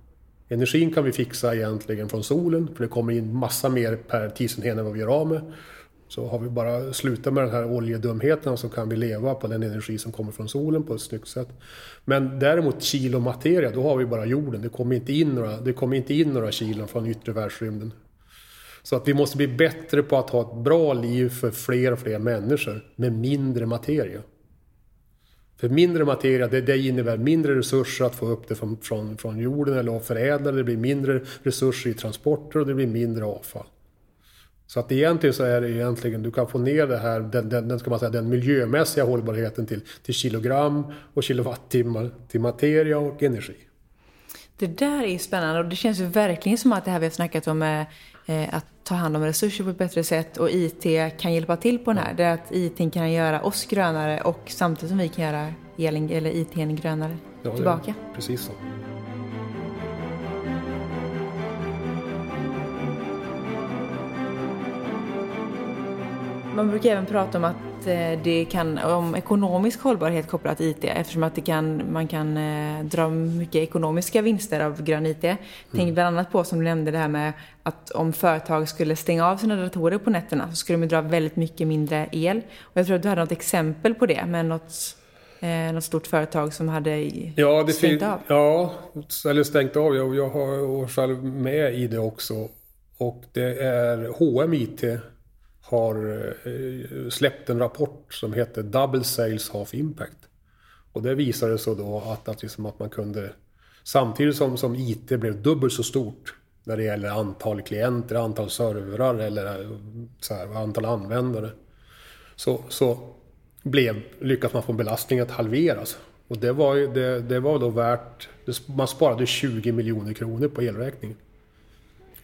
Energin kan vi fixa egentligen från solen för det kommer in massa mer per tidsenhet än vad vi gör av med. Så har vi bara slutat med den här oljedumheten så kan vi leva på den energi som kommer från solen på ett snyggt sätt. Men däremot kilo materia, då har vi bara jorden. Det kommer inte in några, det kommer inte in några kilon från yttre världsrymden. Så att vi måste bli bättre på att ha ett bra liv för fler och fler människor med mindre materia. För mindre materia, det, det innebär mindre resurser att få upp det från, från, från jorden eller att förädla det. Blir mindre resurser i transporter och det blir mindre avfall. Så att egentligen så är det egentligen, du kan få ner det här, den, den, den, ska man säga, den miljömässiga hållbarheten till, till kilogram och kilowattimmar till materia och energi. Det där är spännande och det känns ju verkligen som att det här vi har snackat om är eh, att ta hand om resurser på ett bättre sätt och IT kan hjälpa till på den här. Det är att IT kan göra oss grönare och samtidigt som vi kan göra elen, eller IT grönare Ja, tillbaka. Precis så. Man brukar även prata om att eh, det kan, om ekonomisk hållbarhet kopplat till IT eftersom att det kan, man kan eh, dra mycket ekonomiska vinster av grön IT. Tänk bland annat på som du nämnde det här med att om företag skulle stänga av sina datorer på nätterna så skulle de dra väldigt mycket mindre el. Och jag tror att du hade något exempel på det med något, eh, något stort företag som hade Ja, stängt av. Ja, eller stängt av. Jag, jag har själv med i det också. Och det är H&M IT har eh, släppt en rapport som heter Double Sales Half Impact. Och det visade sig då att, att, liksom att man kunde, samtidigt som, som IT blev dubbelt så stort när det gäller antal klienter, antal servrar eller eh, så här, antal användare. Så, så blev, lyckades man få belastningen att halveras. Och det var, ju, det, det var då värt, man sparade 20 miljoner kronor på elräkningen.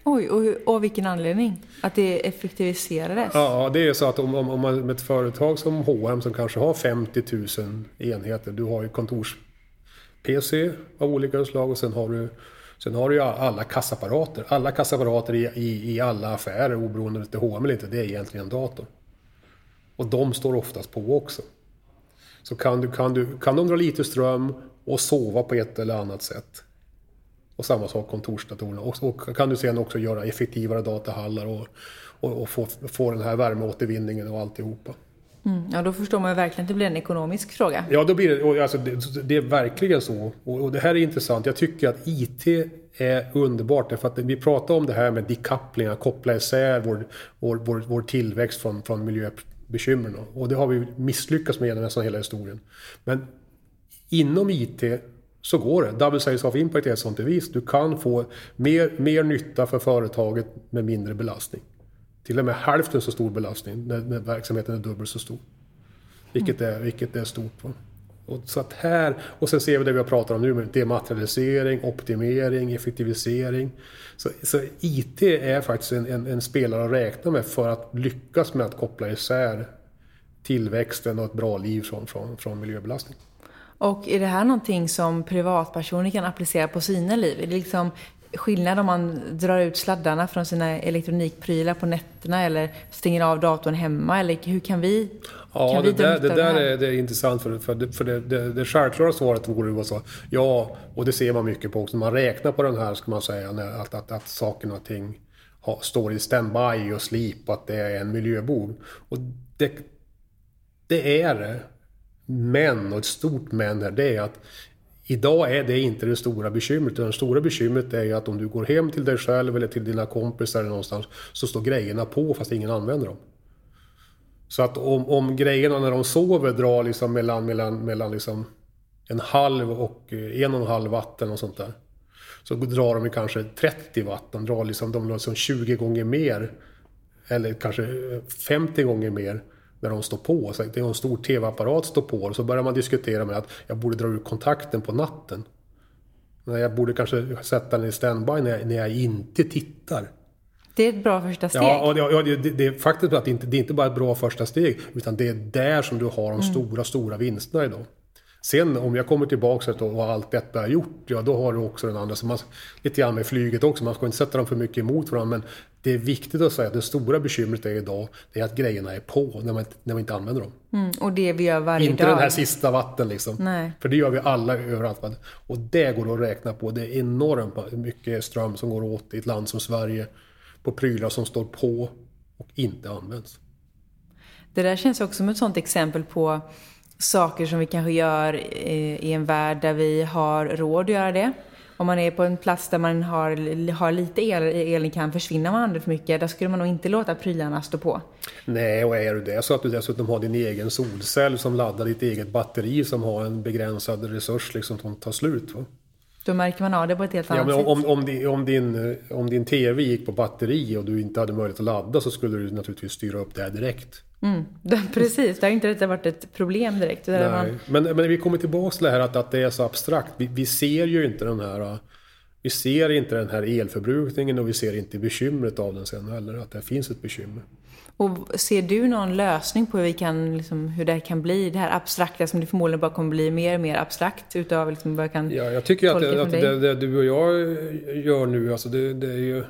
Oj, och, hur- och vilken anledning? Att det effektiviserades? Ja, det är så att om, om, om man med ett företag som H&M som kanske har 50 000 enheter, du har ju kontors-PC av olika slag och sen har du Sen har du ju alla kassaapparater. Alla kassaapparater i, i, i alla affärer, oberoende om det är H&M eller inte, det är egentligen en dator. Och de står oftast på också. Så kan, du, kan, du, kan de dra lite ström och sova på ett eller annat sätt. Och samma sak kontorsdatorerna. Och, och kan du sen också göra effektivare datahallar och, och, och få, få den här värmeåtervinningen och alltihopa. Mm, ja, då förstår man ju verkligen att det blir en ekonomisk fråga. Ja, då blir det, alltså, det, det är verkligen så. Och, och det här är intressant. Jag tycker att IT är underbart. Därför att vi pratar om det här med decoupling, att koppla isär vår, vår, vår, vår tillväxt från, från miljöbekymren. Och det har vi misslyckats med genom nästan hela historien. Men inom IT så går det. Double Sales of Impact är ett sånt bevis. Du kan få mer, mer nytta för företaget med mindre belastning. Till och med hälften så stor belastning när, när verksamheten är dubbelt så stor. Vilket är, vilket är stort. Va? Och, så att här, och sen ser vi det vi har pratat om nu med dematerialisering, optimering, effektivisering. Så, så IT är faktiskt en, en, en, spelare att räkna med för att lyckas med att koppla isär tillväxten och ett bra liv från, från, från miljöbelastning. Och är det här någonting som privatpersoner kan applicera på sina liv? Är det liksom skillnad om man drar ut sladdarna från sina elektronikprylar på nätterna eller stänger av datorn hemma? Eller hur kan vi Ja, kan det, vi där, det där är, det är intressant för, för, det, för det, det, det självklara svaret vore ju så. Ja, och det ser man mycket på också. Man räknar på den här, ska man säga, när, att, att, att saker och ting har, står i standby och sleep, att det är en miljöbov. Och det, det är det. Men, och ett stort men här, det är att Idag är det inte det stora bekymret. Det stora bekymret är ju att om du går hem till dig själv eller till dina kompisar eller någonstans så står grejerna på fast ingen använder dem. Så att om, om grejerna när de sover drar liksom mellan, mellan, mellan liksom en halv och eh, en och en halv vatten och sånt där. Så drar de kanske 30 watt. De drar liksom, de drar liksom 20 gånger mer. Eller kanske eh, 50 gånger mer när de står på. Så det är en stor tv-apparat står på och så börjar man diskutera med att jag borde dra ur kontakten på natten. Jag borde kanske sätta den i standby när jag, när jag inte tittar. Det är ett bra första steg. Ja, och det, ja, det, det är faktiskt att det inte, det är inte bara ett bra första steg, utan det är där som du har de mm. stora, stora vinsterna idag. Sen om jag kommer tillbaka och allt detta är gjort, ja då har du också den andra. Så man, lite grann med flyget också, man ska inte sätta dem för mycket emot varandra. Men det är viktigt att säga att det stora bekymret är idag, det är att grejerna är på när man, när man inte använder dem. Mm, och det vi gör varje inte dag. Inte den här sista vatten liksom. Nej. För det gör vi alla överallt. Och det går att räkna på. Det är enormt mycket ström som går åt i ett land som Sverige på prylar som står på och inte används. Det där känns också som ett sånt exempel på saker som vi kanske gör eh, i en värld där vi har råd att göra det. Om man är på en plats där man har, har lite el, elen kan försvinna om man använder för mycket, där skulle man nog inte låta prylarna stå på. Nej, och är det så att du dessutom har din egen solcell som laddar ditt eget batteri som har en begränsad resurs liksom som tar slut. Va? Då märker man av det på ett helt annat ja, sätt. Om, om, din, om, din, om din TV gick på batteri och du inte hade möjlighet att ladda så skulle du naturligtvis styra upp det här direkt. Mm, precis, det har inte varit ett problem direkt. Nej, man... men, men vi kommer tillbaka till det här att, att det är så abstrakt. Vi, vi, ser ju inte den här vi ser inte den här elförbrukningen och vi ser inte bekymret av den sen heller, att det finns ett bekymmer. Och ser du någon lösning på hur, vi kan, liksom, hur det här kan bli, det här abstrakta som det förmodligen bara kommer bli mer och mer abstrakt utav liksom, vad jag kan Ja, jag tycker att, det, att det, det, du och jag gör nu, alltså det, det är ju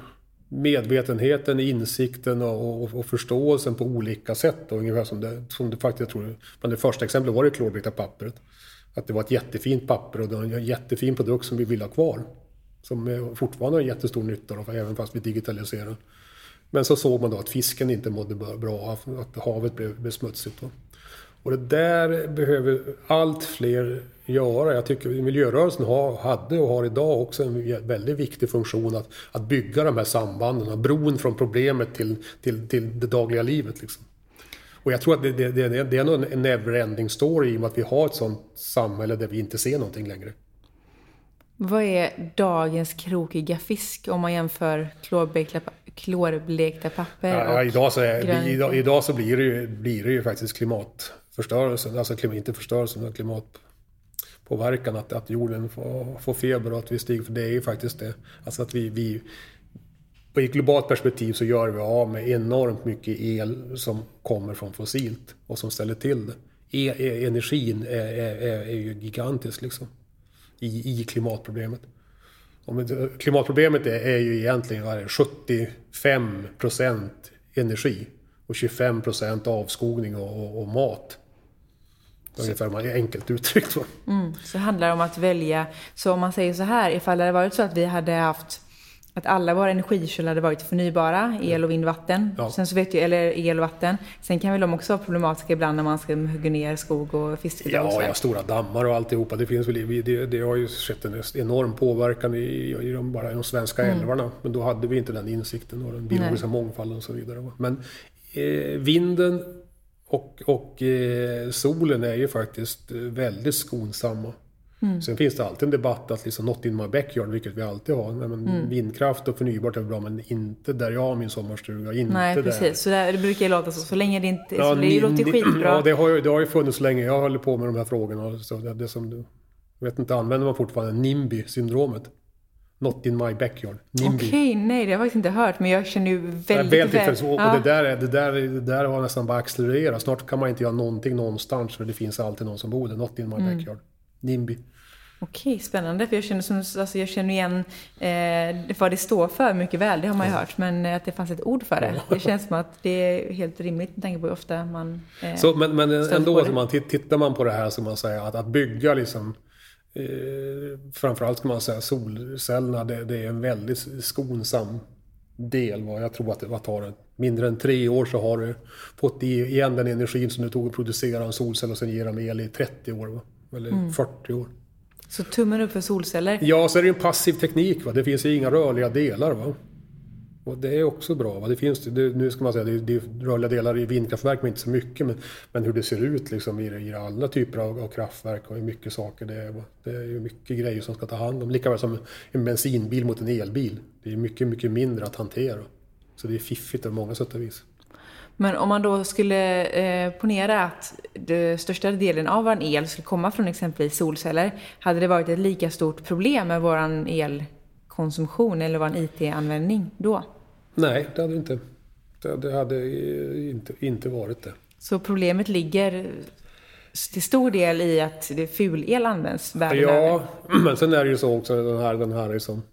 medvetenheten, insikten och, och, och, förståelsen på olika sätt. Och ungefär som det, som det faktiskt, jag tror, bland det första exemplet var det klorblekta pappret. Att det var ett jättefint papper och det var en jättefin produkt som vi vill ha kvar. Som fortfarande har jättestor nytta av, även fast vi digitaliserar. Men så såg man då att fisken inte mådde bra, att havet blev, smutsigt. Då. Och det där behöver allt fler göra. Jag tycker miljörörelsen har, hade och har idag också en väldigt viktig funktion att, att bygga de här sambanden, bron från problemet till, till, till det dagliga livet. Liksom. Och jag tror att det, det, det, det är en never-ending story i och med att vi har ett sånt samhälle där vi inte ser någonting längre. Vad är dagens krokiga fisk om man jämför klorblekta, klorblekta papper ja, och idag så, är, idag, idag, så blir det, ju, blir det ju faktiskt klimatförstörelsen, alltså inte förstörelsen, utan klimatpåverkan, att, att jorden får, får feber och att vi stiger, för det är ju faktiskt det. Alltså att vi, vi på ett globalt perspektiv så gör vi av med enormt mycket el som kommer från fossilt och som ställer till det. E, e energin är, är, är ju gigantisk liksom i, i klimatproblemet. klimatproblemet är, ju egentligen är 75 procent energi och 25 procent avskogning och, och, och mat. Ungefär enkelt uttryckt. Mm, så handlar det om att välja. Så om man säger så här, ifall det hade varit så att vi hade haft att alla våra energikällor hade varit förnybara, el och vind, vatten. Ja. Sen så vet ju, eller el och vatten. Sen kan väl de också vara problematiska ibland när man ska hugga ner skog och fiska. Ja, och ja, stora dammar och alltihopa. Det, finns väl, det, det har ju skett en enorm påverkan i, i de, bara i de svenska mm. älvarna. Men då hade vi inte den insikten och den biologiska Nej. mångfalden och så vidare. Men eh, vinden och, och eh, solen är ju faktiskt väldigt skonsamma Mm. Sen finns det alltid en debatt att liksom not in my backyard, vilket vi alltid har. Men mm. Vindkraft och förnybart är bra, men inte där jag har min sommarstuga. Inte Nej, precis. Där. Så där, det brukar ju låta så. Så länge det inte... Ja, så det låter skitbra. Ja, det har, ju, det har ju funnits länge. Jag håller på med de här frågorna. Så det, det som, jag vet inte, använder man fortfarande NIMBY-syndromet? Not in my backyard. NIMBY. Okej, okay, nej det har jag faktiskt inte hört. Men jag känner ju väldigt väl. väldigt och ja. det, där, det, där, det där har nästan bara accelererat. Snart kan man inte göra någonting någonstans för det finns alltid någon som bor där. Not in my mm. backyard. NIMBY. Okej, spännande. För jag känner, som, alltså jag känner igen eh, vad det står för mycket väl, det har man ju hört. Men att det fanns ett ord för det. Det känns som att det är helt rimligt med tanke på hur ofta man eh, så, Men, men ändå, så man, tittar man på det här så man säger att, att bygga liksom eh, Framförallt ska man säga solcellerna, det, det, är en väldigt skonsam del. Va? Jag tror att det tar mindre än tre år så har du fått igen den energin som du tog att producera en solcell och sen ge dem el i 30 år. Va? Eller mm. 40 år. Så tummen upp för solceller? Ja, så är det en passiv teknik. Va? Det finns ju inga rörliga delar. Va? Och det är också bra. Va? Det finns, det, nu ska man säga, det, det rörliga delar i vindkraftverk, men inte så mycket. Men, men hur det ser ut liksom, i, i alla typer av, av kraftverk och i mycket saker. Det är, det är ju mycket grejer som ska ta hand om. Likaväl som en bensinbil mot en elbil. Det är mycket, mycket mindre att hantera. Så det är fiffigt på många sätt och vis. Men om man då skulle eh, ponera att den största delen av vår el skulle komma från exempelvis solceller, hade det varit ett lika stort problem med vår elkonsumtion eller vår IT-användning då? Nej, det hade det inte. Det, hade inte, inte varit det. Så problemet ligger till stor del i att det fulel används världen Ja, men sen är det ju så också den här, den här liksom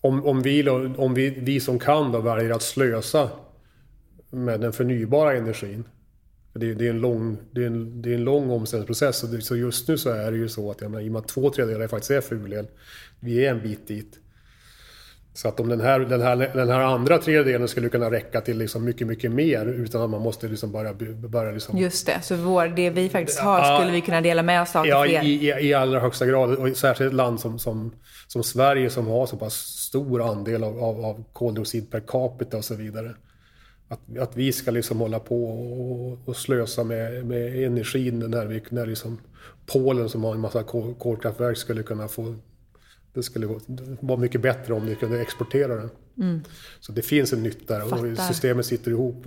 om, om, vi, om vi, vi som kan då väljer att slösa med den förnybara energin. Det är, det är, en, lång, det är, en, det är en lång omställningsprocess. Så just nu så är det ju så att jag menar, i och med att två tredjedelar faktiskt är fulel, vi är en bit dit. Så att om den här, den här, den här andra tredjedelen skulle kunna räcka till liksom mycket, mycket mer utan att man måste liksom börja... börja liksom... Just det, så vår, det vi faktiskt har skulle vi kunna dela med oss av ja? I, i, i allra högsta grad. Och särskilt ett land som, som, som Sverige som har så pass stor andel av, av, av koldioxid per capita och så vidare. Att, att vi ska liksom hålla på och, och slösa med, med energin när, vi, när liksom Polen som har en massa kolkraftverk skulle kunna få... Det skulle vara mycket bättre om vi kunde exportera den. Mm. Så det finns en nytta där och systemet sitter ihop.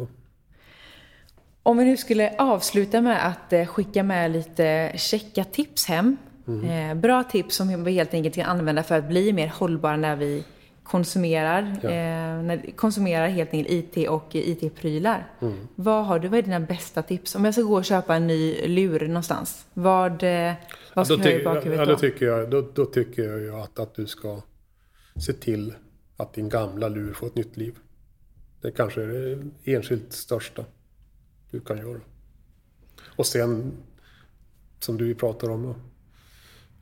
Om vi nu skulle avsluta med att eh, skicka med lite checka tips hem. Mm. Eh, bra tips som vi helt enkelt kan använda för att bli mer hållbara när vi konsumerar, ja. eh, konsumerar helt enkelt IT och IT-prylar. Mm. Vad har du, vad är dina bästa tips? Om jag ska gå och köpa en ny lur någonstans, vad, eh, vad ska ja, jag ha i bakhuvudet då? Ja, då, tycker jag, då, då tycker jag ju att, att du ska se till att din gamla lur får ett nytt liv. Det kanske är det enskilt största du kan göra. Och sen, som du pratar om,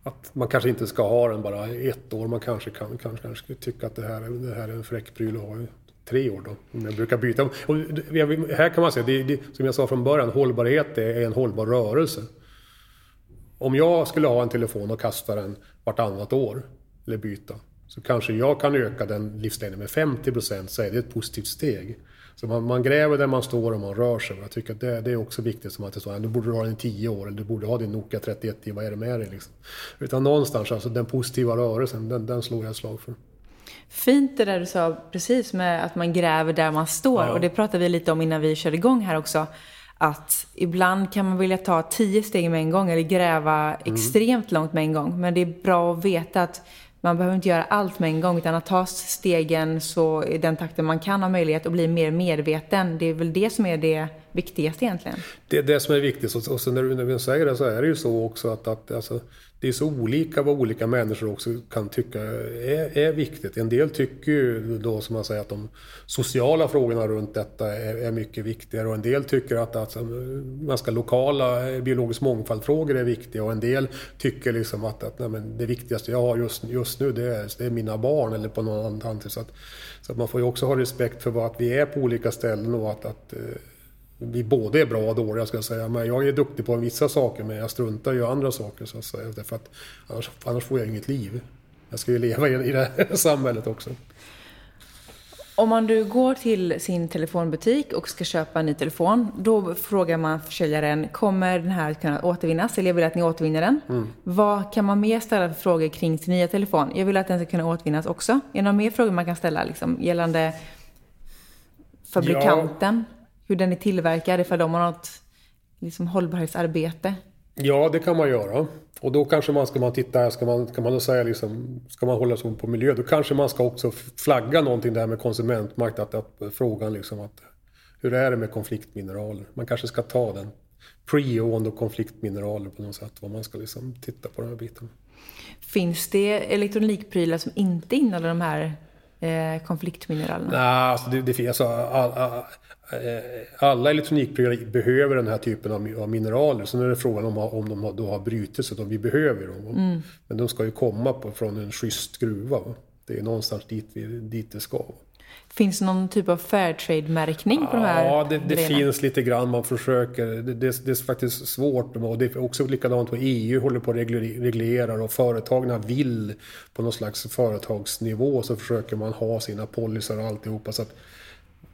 att man kanske inte ska ha den bara ett år. Man kanske kan kanske, kanske tycka att det här, det här är en fräck pryl att ha i tre år då. Om jag brukar byta. Och här kan man säga, det, det, som jag sa från början, hållbarhet är en hållbar rörelse. Om jag skulle ha en telefon och kasta den vartannat år, eller byta, så kanske jag kan öka den livslängden med 50 procent, så är det ett positivt steg. Så man, man, gräver där man står och man rör sig. Jag tycker att det, det är också viktigt som att det står, du borde ha den i 10 år eller du borde ha din Nokia 3110, vad är det med dig liksom? Utan någonstans, alltså den positiva rörelsen, den, den slår jag ett slag för. Fint det där du sa precis med att man gräver där man står. Ja. Och det pratade vi lite om innan vi körde igång här också. Att ibland kan man vilja ta tio steg med en gång eller gräva mm. extremt långt med en gång. Men det är bra att veta att man behöver inte göra allt med en gång utan att ta stegen så i den takten man kan ha möjlighet och bli mer medveten. Det är väl det som är det viktigaste egentligen. Det är det som är viktigt och, och sen när du, när du säger det så är det ju så också att, att alltså, det är så olika vad olika människor också kan tycka är, är viktigt. En del tycker ju då som man säger att de sociala frågorna runt detta är, är mycket viktigare. Och en del tycker att, att ganska lokala eh, biologisk mångfald-frågor är viktiga. Och en del tycker liksom att, att nej, det viktigaste jag har just, just nu det är, det är mina barn eller på någon annan Så att, så att man får ju också ha respekt för att vi är på olika ställen och att, att eh, vi både är bra och dåliga ska jag säga. Men jag är duktig på vissa saker men jag struntar i andra saker så att säga. Därför att annars, annars får jag inget liv. Jag ska ju leva i, i det här samhället också. Om man du går till sin telefonbutik och ska köpa en ny telefon, då frågar man försäljaren, kommer den här kunna återvinnas? Eller jag vill att ni återvinner den. Mm. Vad kan man mer ställa för frågor kring sin nya telefon? Jag vill att den ska kunna återvinnas också. Är det några mer frågor man kan ställa liksom, gällande fabrikanten? Hur den är tillverkad, ifall de har något liksom, hållbarhetsarbete? Ja, det kan man göra. Och då kanske man ska man titta, ska man, kan man då säga liksom, ska man hålla sig på miljö, då kanske man ska också flagga någonting där med konsumentmakt, att, att frågan liksom att hur är det med konfliktmineraler? Man kanske ska ta den. Pre-owned och konfliktmineraler på något sätt, vad man ska liksom titta på den här biten. Finns det elektronikprylar som inte innehåller de här eh, konfliktmineralerna? Nej, alltså det, det finns alltså, alla, alla elektronikprylar behöver den här typen av, mineraler. Sen är det frågan om, om de då har brutits, om vi behöver dem. Mm. Men de ska ju komma på, från en schysst gruva. Va? Det är någonstans dit, vi, dit det ska. Finns det någon typ av Fairtrade-märkning på ja, de här Ja, det, det finns lite grann. Man försöker. Det, det, det, är faktiskt svårt. Och det är också likadant vad EU håller på att reglerar och företagen vill på någon slags företagsnivå så försöker man ha sina policer och alltihopa. Så att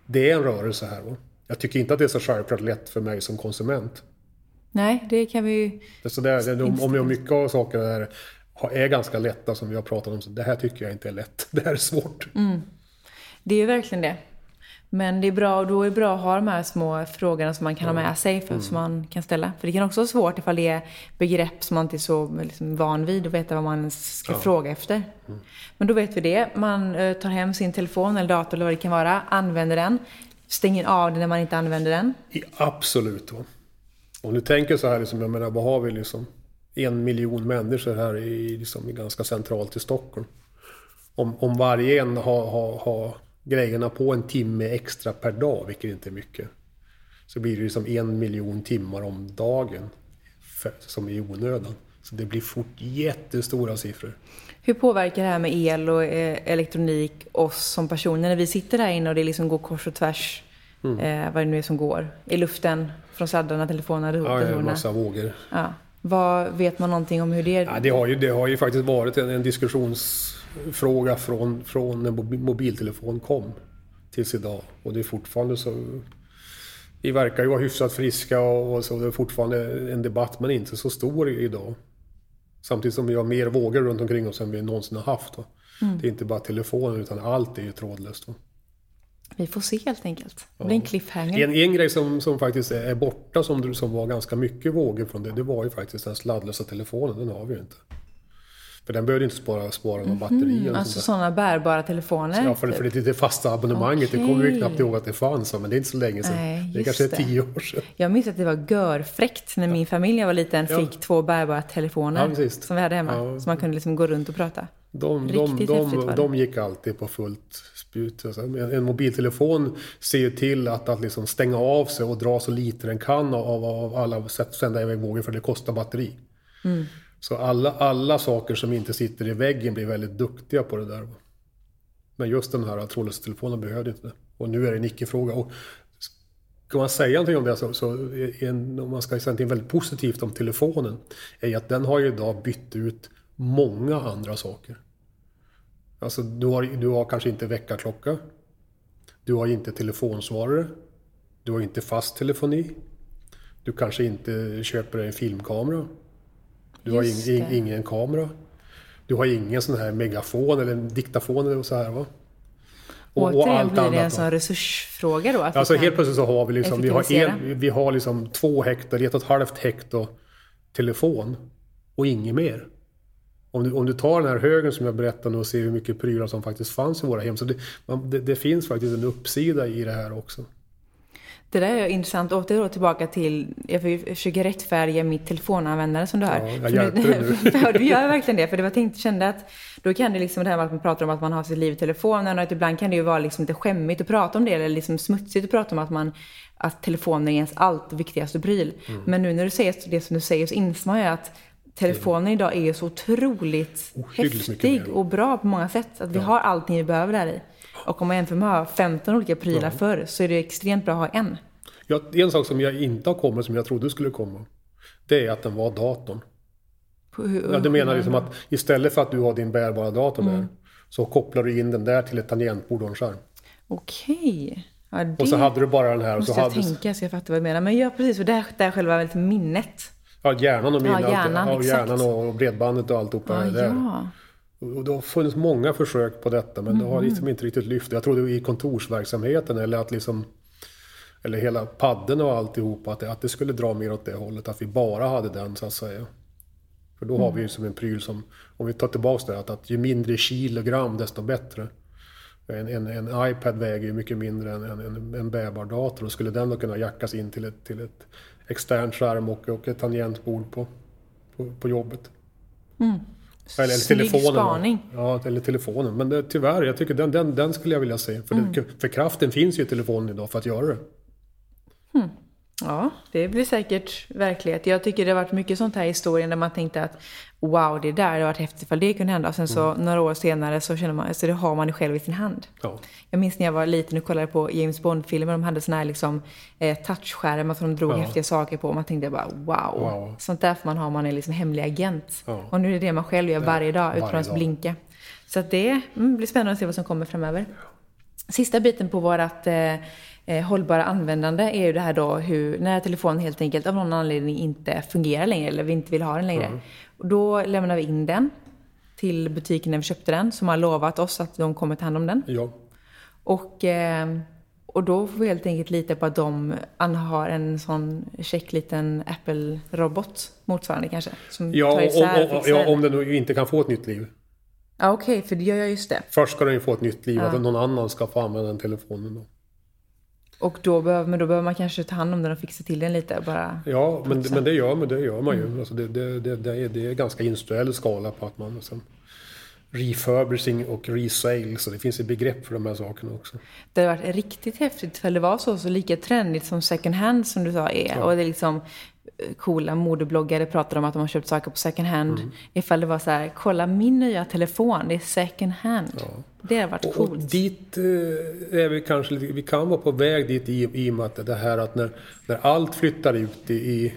det är en rörelse här. Va? Jag tycker inte att det är så självklart lätt för mig som konsument. Nej, det kan vi ju... Så där, om jag mycket av sakerna där är ganska lätta som vi har pratat om. Så det här tycker jag inte är lätt. Det här är svårt. Mm. Det är ju verkligen det. Men det är bra, då är det bra att ha de här små frågorna som man kan ha med sig, för, mm. som man kan ställa. För det kan också vara svårt ifall det är begrepp som man inte är så liksom, van vid och veta vad man ska ja. fråga efter. Mm. Men då vet vi det. Man uh, tar hem sin telefon eller dator eller vad det kan vara, använder den, stänger av den när man inte använder den. I, absolut. Va? Om du tänker så här, liksom, jag menar, vad har vi liksom? En miljon människor här i, liksom, ganska centralt i Stockholm. Om, om varje en har, har, har grejerna på en timme extra per dag, vilket inte är mycket. Så blir det liksom en miljon timmar om dagen för, som är i onödan. Så det blir fort jättestora siffror. Hur påverkar det här med el och eh, elektronik oss som personer när vi sitter där inne och det liksom går kors och tvärs? Mm. Eh, vad det nu är som går. I luften, från sladdarna, telefonerna, Ja, en massa vågor. Ja. Vad, vet man någonting om hur det... Ja, det, har ju, det har ju faktiskt varit en, en diskussions fråga från, från när mobiltelefon kom tills idag. Och det är fortfarande så... Vi verkar ju vara hyfsat friska och, så. Det är fortfarande en debatt, men inte så stor idag. Samtidigt som vi har mer vågor runt omkring oss än vi någonsin har haft. Mm. Det är inte bara telefonen, utan allt är ju trådlöst. Då. Vi får se helt enkelt. Det blir en cliffhanger. En, en grej som, som faktiskt är borta, som, som var ganska mycket vågor från det, det var ju faktiskt den sladdlösa telefonen. Den har vi ju inte. För den behövde inte spara, spara någon mm, batteri. Mm, alltså sådana bärbara telefoner? Ja, för, typ. för det, det fasta abonnemanget, okay. det kommer vi knappt ihåg att det fanns. Men det är inte så länge sedan. Nej, det är kanske det. tio år sedan. Jag minns att det var görfräckt när min familj jag var liten fick ja. två bärbara telefoner ja, som vi hade hemma. Ja. Så man kunde liksom gå runt och prata. De, Riktigt de, de, de, de gick alltid på fullt spjut. Alltså, en mobiltelefon ser ju till att, att liksom stänga av sig och dra så lite den kan av, av alla sätt sända iväg vågor för det kostar batteri. Mm. Så alla, alla saker som inte sitter i väggen blir väldigt duktiga på det där. Men just den här trådlösa telefonen behövde inte det. Och nu är det en icke-fråga. Och ska man säga någonting om det, så, så en, om man ska säga någonting väldigt positivt om telefonen, är att den har ju idag bytt ut många andra saker. Alltså du har, du har kanske inte väckarklocka. Du har inte telefonsvarare. Du har inte fast telefoni. Du kanske inte köper en filmkamera. Du har ing, ingen kamera. Du har ingen sån här megafon eller en diktafon eller så här va. Och, Återigen och allt blir det annat, en sån resursfråga då? Att alltså helt plötsligt så har vi liksom, vi har, en, vi har liksom två hektar, ett och ett halvt hektar telefon och inget mer. Om du, om du tar den här högen som jag berättade och ser hur mycket prylar som faktiskt fanns i våra hem. Så det, man, det, det finns faktiskt en uppsida i det här också. Det där är intressant. Åter då tillbaka till, jag försöker rättfärdiga mitt telefonanvändande som du hör. Ja, jag hjälper nu. du gör verkligen det. För det var tänkt, kände att då kan det liksom det här med att man pratar om att man har sitt liv i telefonen och att ibland kan det ju vara liksom lite skämmigt att prata om det eller liksom smutsigt att prata om att man att telefonen är ens allt viktigaste pryl. Mm. Men nu när du säger det som du säger så inser man ju att telefonen idag är så otroligt häftig och bra på många sätt. Att vi ja. har allting vi behöver där i. Och om man jämför med att ha 15 olika prylar ja. förr så är det extremt bra att ha en. Ja, en sak som jag inte har kommit som jag trodde skulle komma. Det är att den var datorn. Ja, det menar liksom att istället för att du har din bärbara dator mm. där så kopplar du in den där till ett tangentbord och en skärm. Okej. Ja, Och så hade du bara den här och så måste jag hade tänka så jag fattar vad du menar. Men ja, precis. För det det är själva väldigt minnet. ja, hjärnan och minnet. Ja, hjärnan, ja, hjärnan och bredbandet och alltihopa Ja, är ja. Och det har funnits många försök på detta men det har Mm. liksom inte riktigt lyft. Jag trodde i kontorsverksamheten eller att liksom eller hela padden och alltihopa att det, att det skulle dra mer åt det hållet. Att vi bara hade den så att säga. För då har Mm. vi ju som en pryl som, om vi tar tillbaka det, att, att ju mindre kilogram desto bättre. En, en, en iPad väger ju mycket mindre än en, en, en bärbar dator och skulle den då kunna jackas in till ett, till ett externt skärm och, och ett tangentbord på, på, på jobbet. Eller, eller Mm. Telefonen. spaning. Ja, eller telefonen. Men det, tyvärr, jag tycker den, den, den skulle jag vilja se. För, det, för kraften finns ju i telefonen idag för att göra det. Ja, det blir säkert verklighet. Jag tycker det har varit mycket sånt här i historien där man tänkte att wow, det där hade varit häftigt ifall det kunde hända. Och sen så några år senare så känner man, så det har man ju själv i sin hand. Ja. Jag minns när jag var liten och kollade på James Bond-filmer. De hade såna här liksom, eh, touchskärmar som de drog Ja. häftiga saker på. Och man tänkte bara wow. Wow. Sånt där får man ha om man är liksom hemlig agent. Ja. Och nu är det det man själv gör varje dag utan varje att dag. blinka. Så att det mm, blir spännande att se vad som kommer framöver. Sista biten på vårt eh, eh, hållbara användande är ju det här då hur, när telefonen helt enkelt av någon anledning inte fungerar längre eller vi inte vill ha den längre. Och då lämnar vi in den till butiken när vi köpte den som har lovat oss att de kommer ta hand om den. ja. Och, eh, och då får vi helt enkelt lita på att de har en sån check liten Apple-robot motsvarande kanske. Som Ja, tar om, isär om, fixar ja, om den inte kan få ett nytt liv. Ja, okej, för det gör jag just det. Först ska den ju få ett nytt liv, att någon annan ska få använda den telefonen. Då. Och då behöver, men då behöver man kanske ta hand om den och fixa till den lite bara... Ja, men, men det gör man, det gör man Mm. ju. Alltså det, det, det, det, är, det är ganska industriell skala på att man liksom refurbishing och resale, så det finns ett begrepp för de här sakerna också. Det hade varit riktigt häftigt för det var så, så lika trendigt som second hand som du sa är. Och det är liksom coola modebloggare pratar om att de har köpt saker på second hand. Mm. Ifall det var så här, kolla min nya telefon, det är second hand. Det hade varit Och, coolt. och dit eh, är vi kanske vi kan vara på väg dit i, i och med att det här att när, när allt flyttar ut i, i,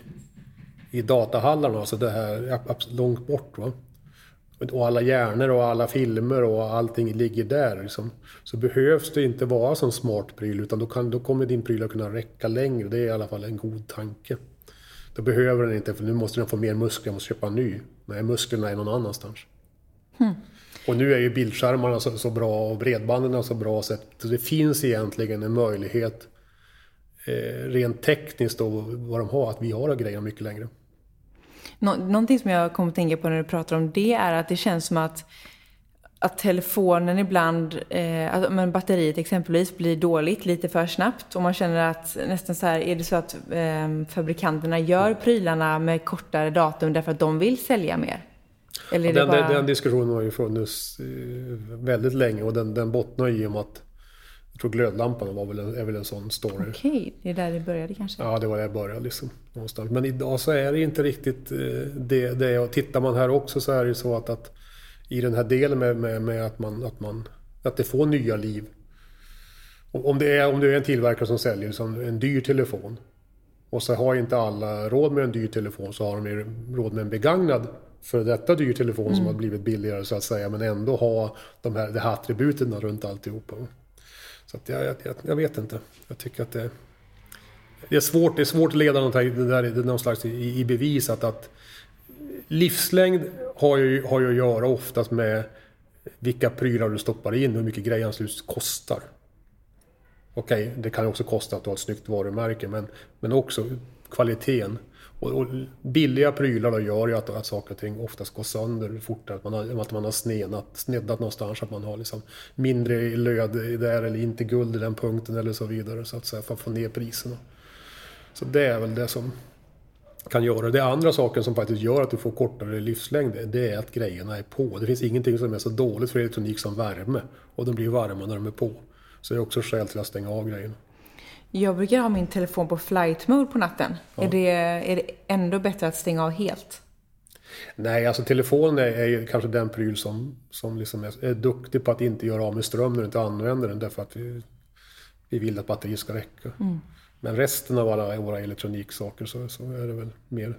i datahallarna, alltså det här långt bort va. Och alla hjärnor och alla filmer och allting ligger där liksom. Så behövs det inte vara som smart pryl utan då, kan, då kommer din pryl att kunna räcka längre. Det är i alla fall en god tanke. Då behöver den inte, för nu måste den få mer muskler, jag måste köpa en ny. Nej, musklerna är någon annanstans. Och nu är ju bildskärmarna så, så bra och bredbanden så bra så att det finns egentligen en möjlighet eh, rent tekniskt då vad de har, att vi har grejerna mycket längre. Nå- någonting som jag kommer att tänka på när du pratar om det är att det känns som att, att telefonen ibland, eh, att, men batteriet exempelvis blir dåligt lite för snabbt och man känner att nästan så här, är det så att eh, fabrikanterna gör prylarna med kortare datum därför att de vill sälja mer? Eller det Den, bara... den, diskussionen har ju funnits eh, väldigt länge och den, den bottnar ju i om att jag tror glödlampan var väl en, är väl en sån story. Okej, det är där det började kanske. Ja, det var där jag började liksom. Någonstans. Men idag så är det inte riktigt eh, det, det. Och tittar man här också så är det ju så att, att i den här delen med, med, med att, man, att, man, att det får nya liv. Om det är, om det är en tillverkare som säljer liksom en dyr telefon och så har inte alla råd med en dyr telefon så har de råd med en begagnad för detta dyr telefon som har blivit billigare så att säga men ändå ha de här, de här attributen runt alltihopa. Så att jag, jag, jag, vet inte. Jag tycker att det, det är svårt, det är svårt att leda något, det där, någon slags i, i bevis att, att livslängd har ju, har ju att göra oftast med vilka prylar du stoppar in, hur mycket grejen kostar. Okej, det kan ju också kosta att du har ett snyggt varumärke, men, men också kvaliteten. Och, och billiga prylar då gör ju att, att saker och ting oftast går sönder fortare. Att man har, att man har sneddat, sneddat någonstans, att man har liksom mindre löd där eller inte guld i den punkten eller så vidare. Så att säga, för att få ner priserna. Så det är väl det som kan göra det. Andra saken som faktiskt gör att du får kortare livslängd, det är att grejerna är på. Det finns ingenting som är så dåligt för elektronik som värme. Och de blir varma när de är på. Så det är också skäl till att stänga av grejerna. Jag brukar ha min telefon på flight mode på natten. Är, det, är det ändå bättre att stänga av helt? Nej, alltså telefonen är, är kanske den pryl som, som liksom är, är duktig på att inte göra av med ström när du inte använder den. Därför att vi, vi vill att batteriet ska räcka. Men resten av alla våra elektroniksaker så, så är det väl mer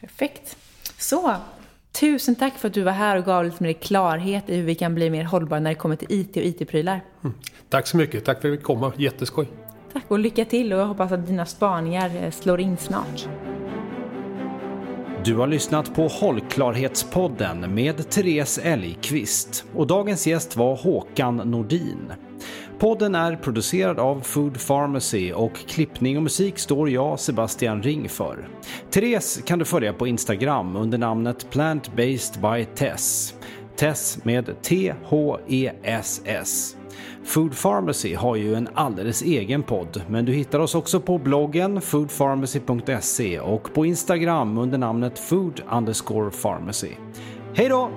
Perfekt. Så, Tusen tack för att du var här och gav lite mer klarhet i hur vi kan bli mer hållbara när det kommer till IT och IT-prylar. Mm. Tack så mycket. Tack för att vi fick komma. Jätteskoj. Tack och lycka till och jag hoppas att dina spaningar eh, slår in snart. Du har lyssnat på Hållklarhetspodden med Therese Elgqvist och dagens gäst var Håkan Nordin. Podden är producerad av Food Pharmacy och klippning och musik står jag, Sebastian Ring, för. Therese kan du följa på Instagram under namnet Plant-Based by Tess. Tess med T-H-E-S-S. Food Pharmacy har ju en alldeles egen podd, men du hittar oss också på bloggen foodpharmacy.se och på Instagram under namnet food underscore pharmacy. Hej då!